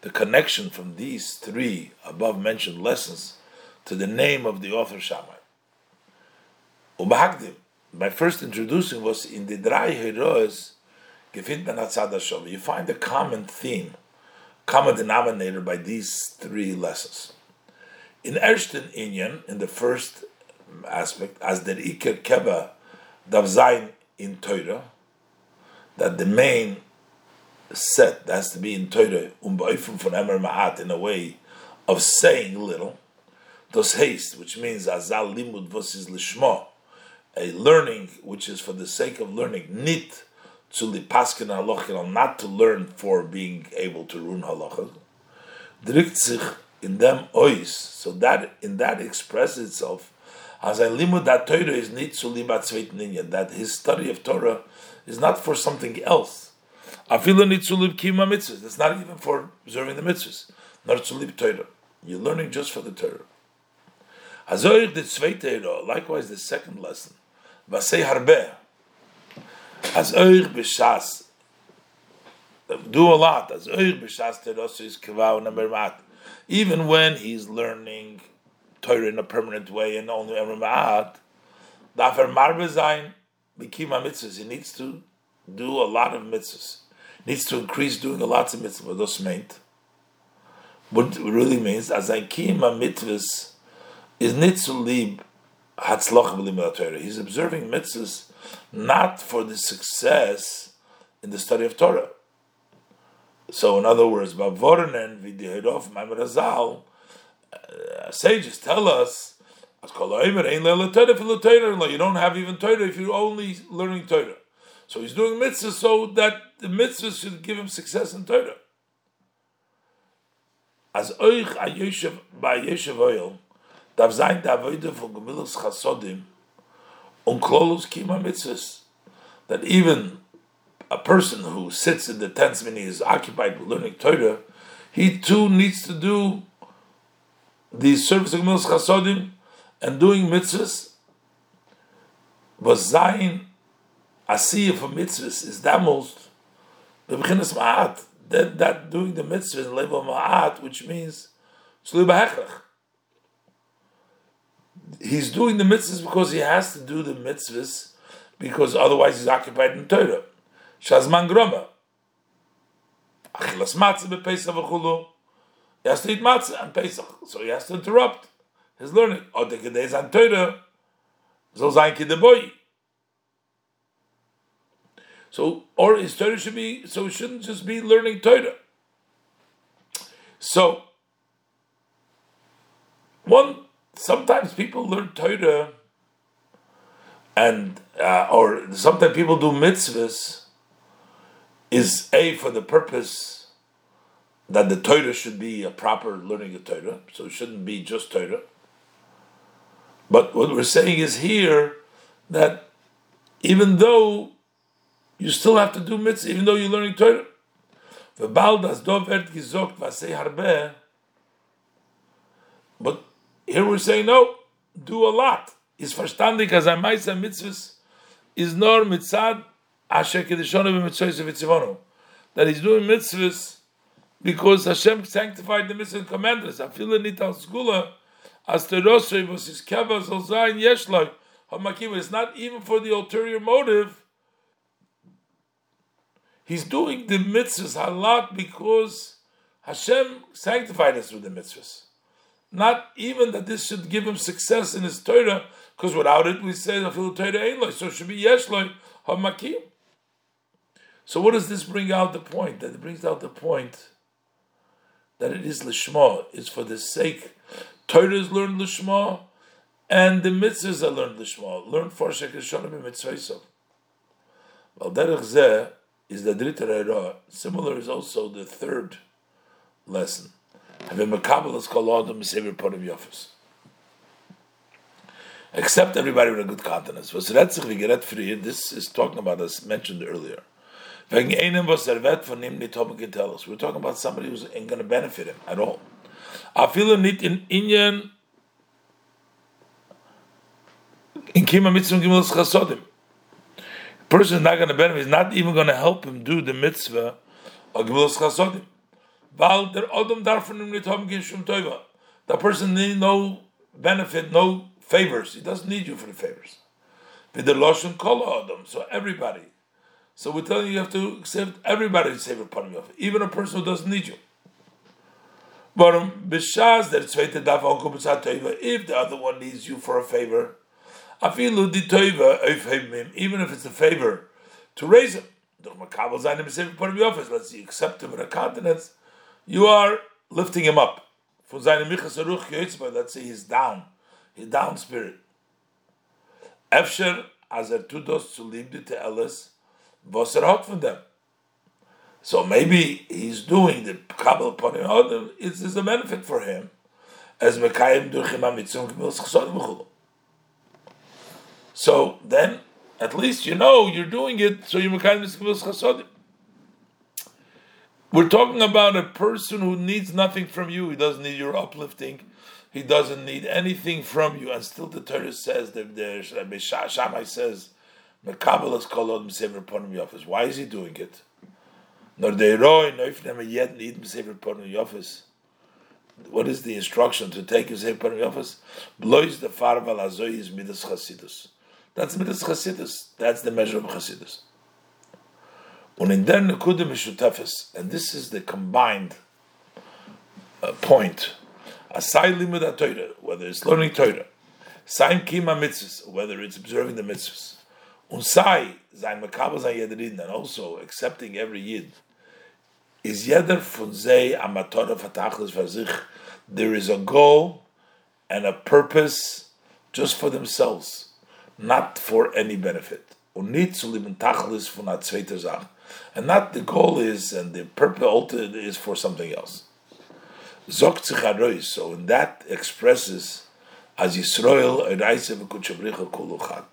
the connection from these three above mentioned lessons to the name of the author Shammai. Ubahagdim, by first introducing was in the drei heroes gefindt man atzad You find a common theme, common denominator by these three lessons. In Ersten Inyan, in the first aspect, as the Iker Keva Dav Zayin in Torah, that the main set has to be in Torah, um von Emer Ma'at, in a way of saying little, dos haste, which means azal limud vosis lishmo, a learning which is for the sake of learning, nit to lipaskin halachah, not to learn for being able to run halacha. Drikt sich in them ois, so that in that expresses itself that Torah is nit to libat that his study of Torah is not for something else. Afilu nit to lib kima mitzvahs. It's not even for observing the mitzvahs. Not to lib Torah. You're learning just for the Torah. Hazoich the zweite likewise the second lesson. Vasei harbe. As oich b'shas. Do a lot. As oich b'shas teros is kavau number mat. Even when he's learning Torah in a permanent way and only ever ma'at, ah, dafer marbe zayin b'kima mitzvahs. He needs to do a lot of mitzvahs. Needs to increase doing a lot of mitzvahs. Those meant. What really means, as I kima mitzvahs is nitzulib hatzloch Torah. He's observing mitzvahs not for the success in the study of Torah. So, in other words, Bavornen v'dihirov Maimer uh, sages tell us, you don't have even Torah if you're only learning Torah. So he's doing mitzvahs so that the mitzvahs should give him success in Torah. As euch a Yeshev, by Yeshev oil, darf sein der Avoide von Gemillus Chasodim und Klolus Kima Mitzvahs, that even a person who sits in the tents when he is occupied with learning Torah, he too needs to do the service of Gemillus Chasodim and doing mitzvahs, was sein Asiyah for mitzvahs is that most the beginning ma'at, that, that doing the mitzvahs in level ma'at, which means he's doing the mitzvahs because he has to do the mitzvahs because otherwise he's occupied in Torah. Shazman groma. Achilas matzah bepesach v'chulu. He has to eat matzah and Pesach, so he has to interrupt his learning. Or the gedez on Torah, so zayin kideboy. So, or his Torah should be, so he shouldn't just be learning Torah. So, one sometimes people learn Torah, and uh, or sometimes people do mitzvahs. Is a for the purpose that the Torah should be a proper learning of Torah, so it shouldn't be just Torah. But what we're saying is here that even though you still have to do mitzvah, even though you're learning Torah. But here we're saying no, do a lot. Is verstandig as a ma'isa mitzvahs is nor mitzad asher kedishonu b'mitzvahs v'tzivonu. That he's doing mitzvahs because Hashem sanctified the commanded us. Afila nital skula was his keva zolzayin yeshloi. It's not even for the ulterior motive. He's doing the mitzvahs a lot because Hashem sanctified us with the mitzvahs. Not even that this should give him success in his Torah, because without it we say the Torah ain't like, so it should be yeshloi hamakim. So what does this bring out the point? That it brings out the point that it is lishma, it's for the sake. Torah is learned lishma, and the mitzvahs are learned lishma. Learn for shekeshonim mitzvah. Well, derech zeh is the drita Similar is also the third lesson. Having makabel is called adam sever part of yofis. Except everybody with a good countenance. This is talking about as mentioned earlier. We're talking about somebody who's ain't going to benefit him at all. Feel nicht in Indien in kima mitzvah gimel chasodim. Person is not going to benefit. He's not even going to help him do the mitzvah of gimel chasodim. Weil der Adam darf von ihm nicht haben Gishum Teuva. The person needs no benefit, no favors. He doesn't need you for the favors. with the Lashon Kol Adam, so everybody. So we're telling you you have to accept everybody to save upon you, even a person who doesn't need you. But if the other one needs you for a favor, afilu di even if it's a favor to raise him. Let's see, accept him in a continence, you are lifting him up. Let's say he's down, he's down spirit. Efsher as er tudos zu liebde er hat von them. So maybe he's doing the Kabbalah upon him, it's, it's a benefit for him, as Mekayim durchim ha-mitzum k'mils chesod So then, at least you know you're doing it, so you're Mekayim k'mils chesodim. We're talking about a person who needs nothing from you. He doesn't need your uplifting. He doesn't need anything from you. And still the Torah says that the Rabbi Shammai says, Mekabelas kolod m'sever ponim yofis. Why is he doing it? Nor deiroi noifnem yet need m'sever ponim yofis. What is the instruction to take his ponim yofis? Blois the farval azoi is midas chasidus. That's midas chasidus. That's the measure of chasidus. Und in der Nekudim and this is the combined uh, point Asai limud Torah, whether it's learning Torah, Saim kima mitzvahs, whether it's observing the mitzvahs, Unsai zayin makabel zayin yedrin, and also accepting every yid, is jeder von zei amatora fatachlis vazich. There is a goal and a purpose just for themselves, not for any benefit. Und nicht. And not the goal is, and the purpose is for something else. Zok so and that expresses as Yisrael kuluchat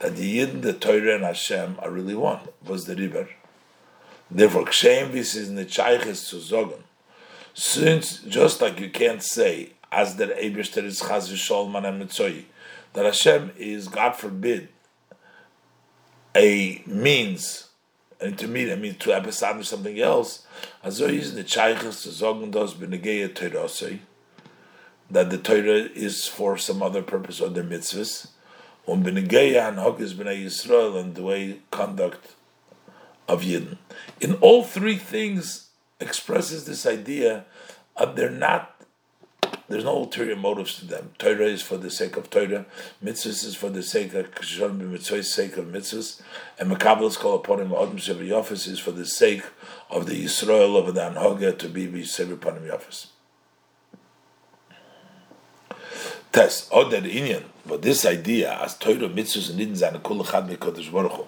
that the Yid, the Torah, and Hashem are really one. Was the river. Therefore, kshem this is nechayches to zogen. Since just like you can't say as der Eberster is chaz v'sholman and mitzoyi, that Hashem is God forbid a means an intermediate means to establish something else. Also is the Chaychas to sagen das benegeya Teirasei, that the Torah is for some other purpose or the mitzvahs. Und benegeya and hokis b'nei Yisrael and the way conduct of Yidden. In all three things expresses this idea of they're not there's no ulterior motives to them. Torah is for the sake of Torah, mitzvahs is for the sake of mitzvahs, sake of mitzvahs, and Makabal called upon him Adam Yofis is for the sake of the Yisrael of the Anhoga to be Sevi upon him Yofis. Test oh, Oder Inyan, but this idea as Torah mitzvahs and Yidden zane kul chad mikodesh baruch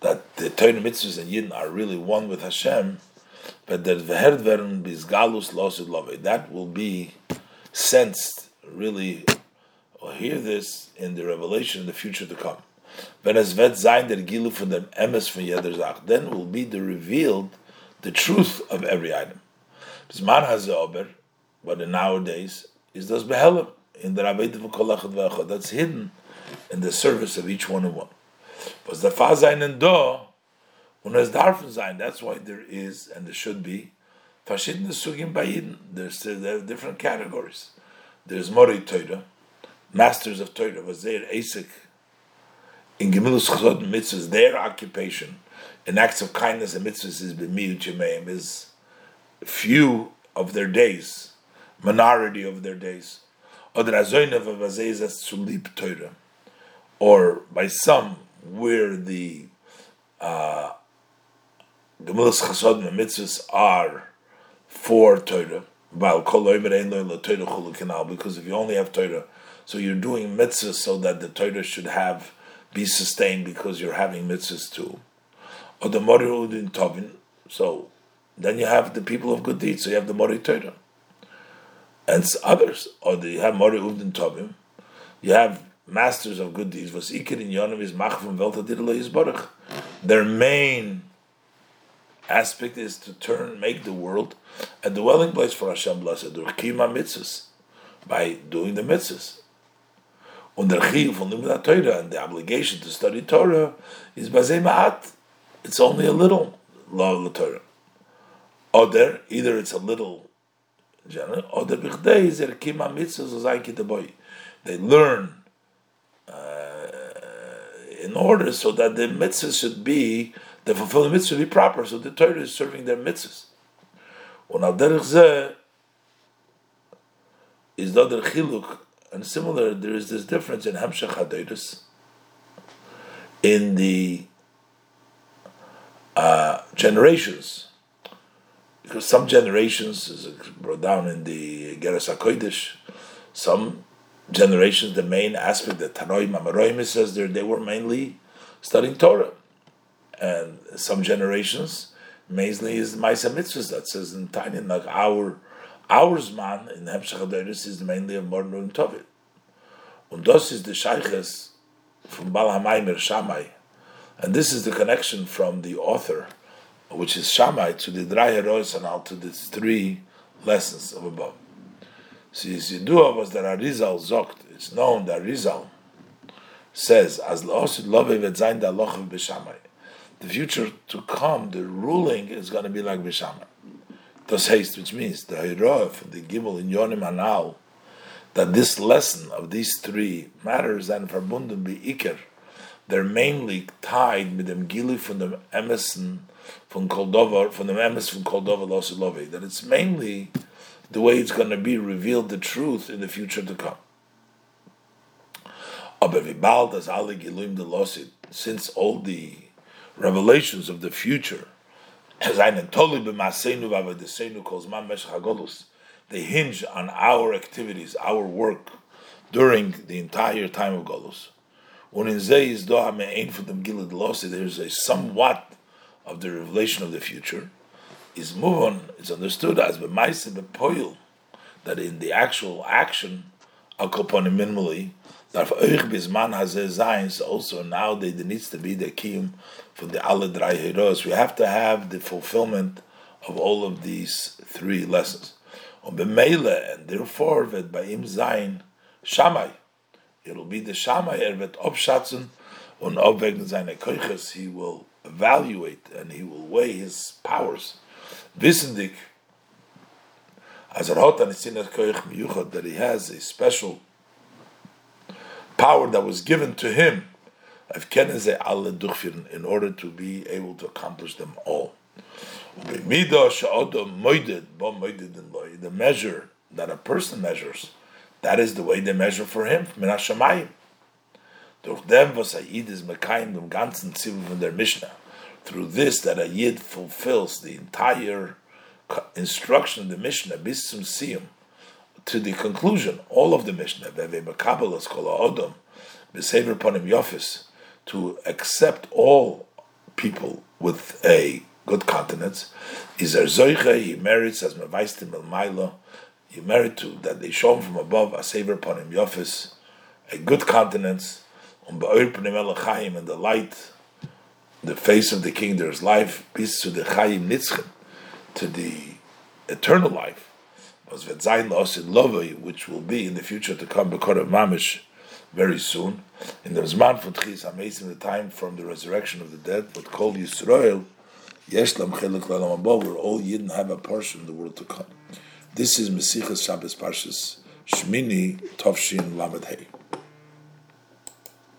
that the Torah mitzvahs and Yidden are really one with Hashem, but that v'herd werden bis galus losid love. That will be sensed really or hear this in the revelation in the future to come. When as vet zayin der gilu from them emes from yeder zach, then will be the revealed the truth of every item. man has the ober, but in nowadays is das behelim in the v'achad. That's hidden in the service of each one and one. But the fa zayin and do, when as darfen that's why there is and there should be Verschiedene Sugim Bayidin. There's there are different categories. There's Mori Torah, masters of Torah, there Asik. In Gemilus Chazot mitzvahs, their occupation in acts of kindness and mitzvahs is yemeim, is few of their days, minority of their days. Or by some where the uh, Gemilus Chasod and mitzvahs are for Torah. Because if you only have Torah, so you're doing mitzvahs so that the Torah should have be sustained because you're having mitzvahs too. Or the Mori Udin Tovin, so then you have the people of good deeds, so you have the Mori Torah. And others, or the, you have Mori Udin Tovim, you have masters of good deeds, was Iker in Yonim is Machvam Velta Their main aspect is to turn, make the world a dwelling place for Hashem blessed kima mitzvahs, by doing the mitzvahs. Und der Chiyuv von Limud Torah and the obligation to study Torah is bazei ma'at. It's only a little law of the Torah. Oder, either it's a little oder bichdei is er kima mitzvahs o zayin They learn uh, in order so that the mitzvahs should be, the fulfilling mitzvah be proper, so the Torah is serving their mitzvahs. Und al derech zeh is the other chiluk, and similar, there is this difference in Hamshach HaDeiris, in the uh, generations, because some generations, is brought down in the Geras HaKodesh, some generations, the main aspect that Tanoim Amaroim says there, they were mainly studying Torah. And some generations, mainly is Maisa Mitzvahs that says in Tanya, like our our man in Hemshach is mainly of Mornu and Tovit. And this is the Sheiches from Bal HaMaimer Shammai. And this is the connection from the author, which is Shammai, to the and out to the three lessons of above. So Yidua was that Arizal Zokt, it's known that Arizal says, as La'osid Love Vetzain Da Lochav B'Shamai. The future to come, the ruling is going to be like B'Shamai. Das heißt, which means the Hirof, the Gimel in Yonim Anal, that this lesson of these three matters and verbunden be Iker, they're mainly tied with them Gili from the Emerson from Koldova, from the Emerson from Koldova Losilove, that it's mainly the way it's going to be revealed the truth in the future to come. Since all the revelations of the future, they hinge on our activities, our work during the entire time of Golus. There's a somewhat of the revelation of the future is movon is understood as the mice the poil that in the actual action akoponim minimally that for euch bisman a signs also now there needs to be the kiyum for the alle drei heroes we have to have the fulfillment of all of these three lessons. Und bemele and therefore bei ihm sein shamai it'll be the shamai er wird obschatzen und obwegen seine keuches he will evaluate and he will weigh his powers er Miyuchad, that he has a special power that was given to him, in order to be able to accomplish them all. The measure that a person measures, that is the way they measure for him, Durch dem, was a is mekayim dem ganzen Zivim von der Mishnah, through this that a yid fulfills the entire instruction of the Mishnah, bis bisum siyum, to the conclusion, all of the Mishnah, to accept all people with a good countenance, is er zoiche, he merits as mevaistim el mailo, he merit to, that they show him from above, a saver upon him yofis, a good countenance, um and the light the face of the king, there is life, peace to the Chayim Nitzchen, to the eternal life, which will be in the future to come, Bekor of Mamish, very soon. In the Zman for Tchis amazing the time from the resurrection of the dead, but called Yisrael, Yeshlam Chelik Lalam where all Yidden have a portion in the world to come. This is Mesichas Shabbos Parshas Shmini Tovshin Lamed Hey.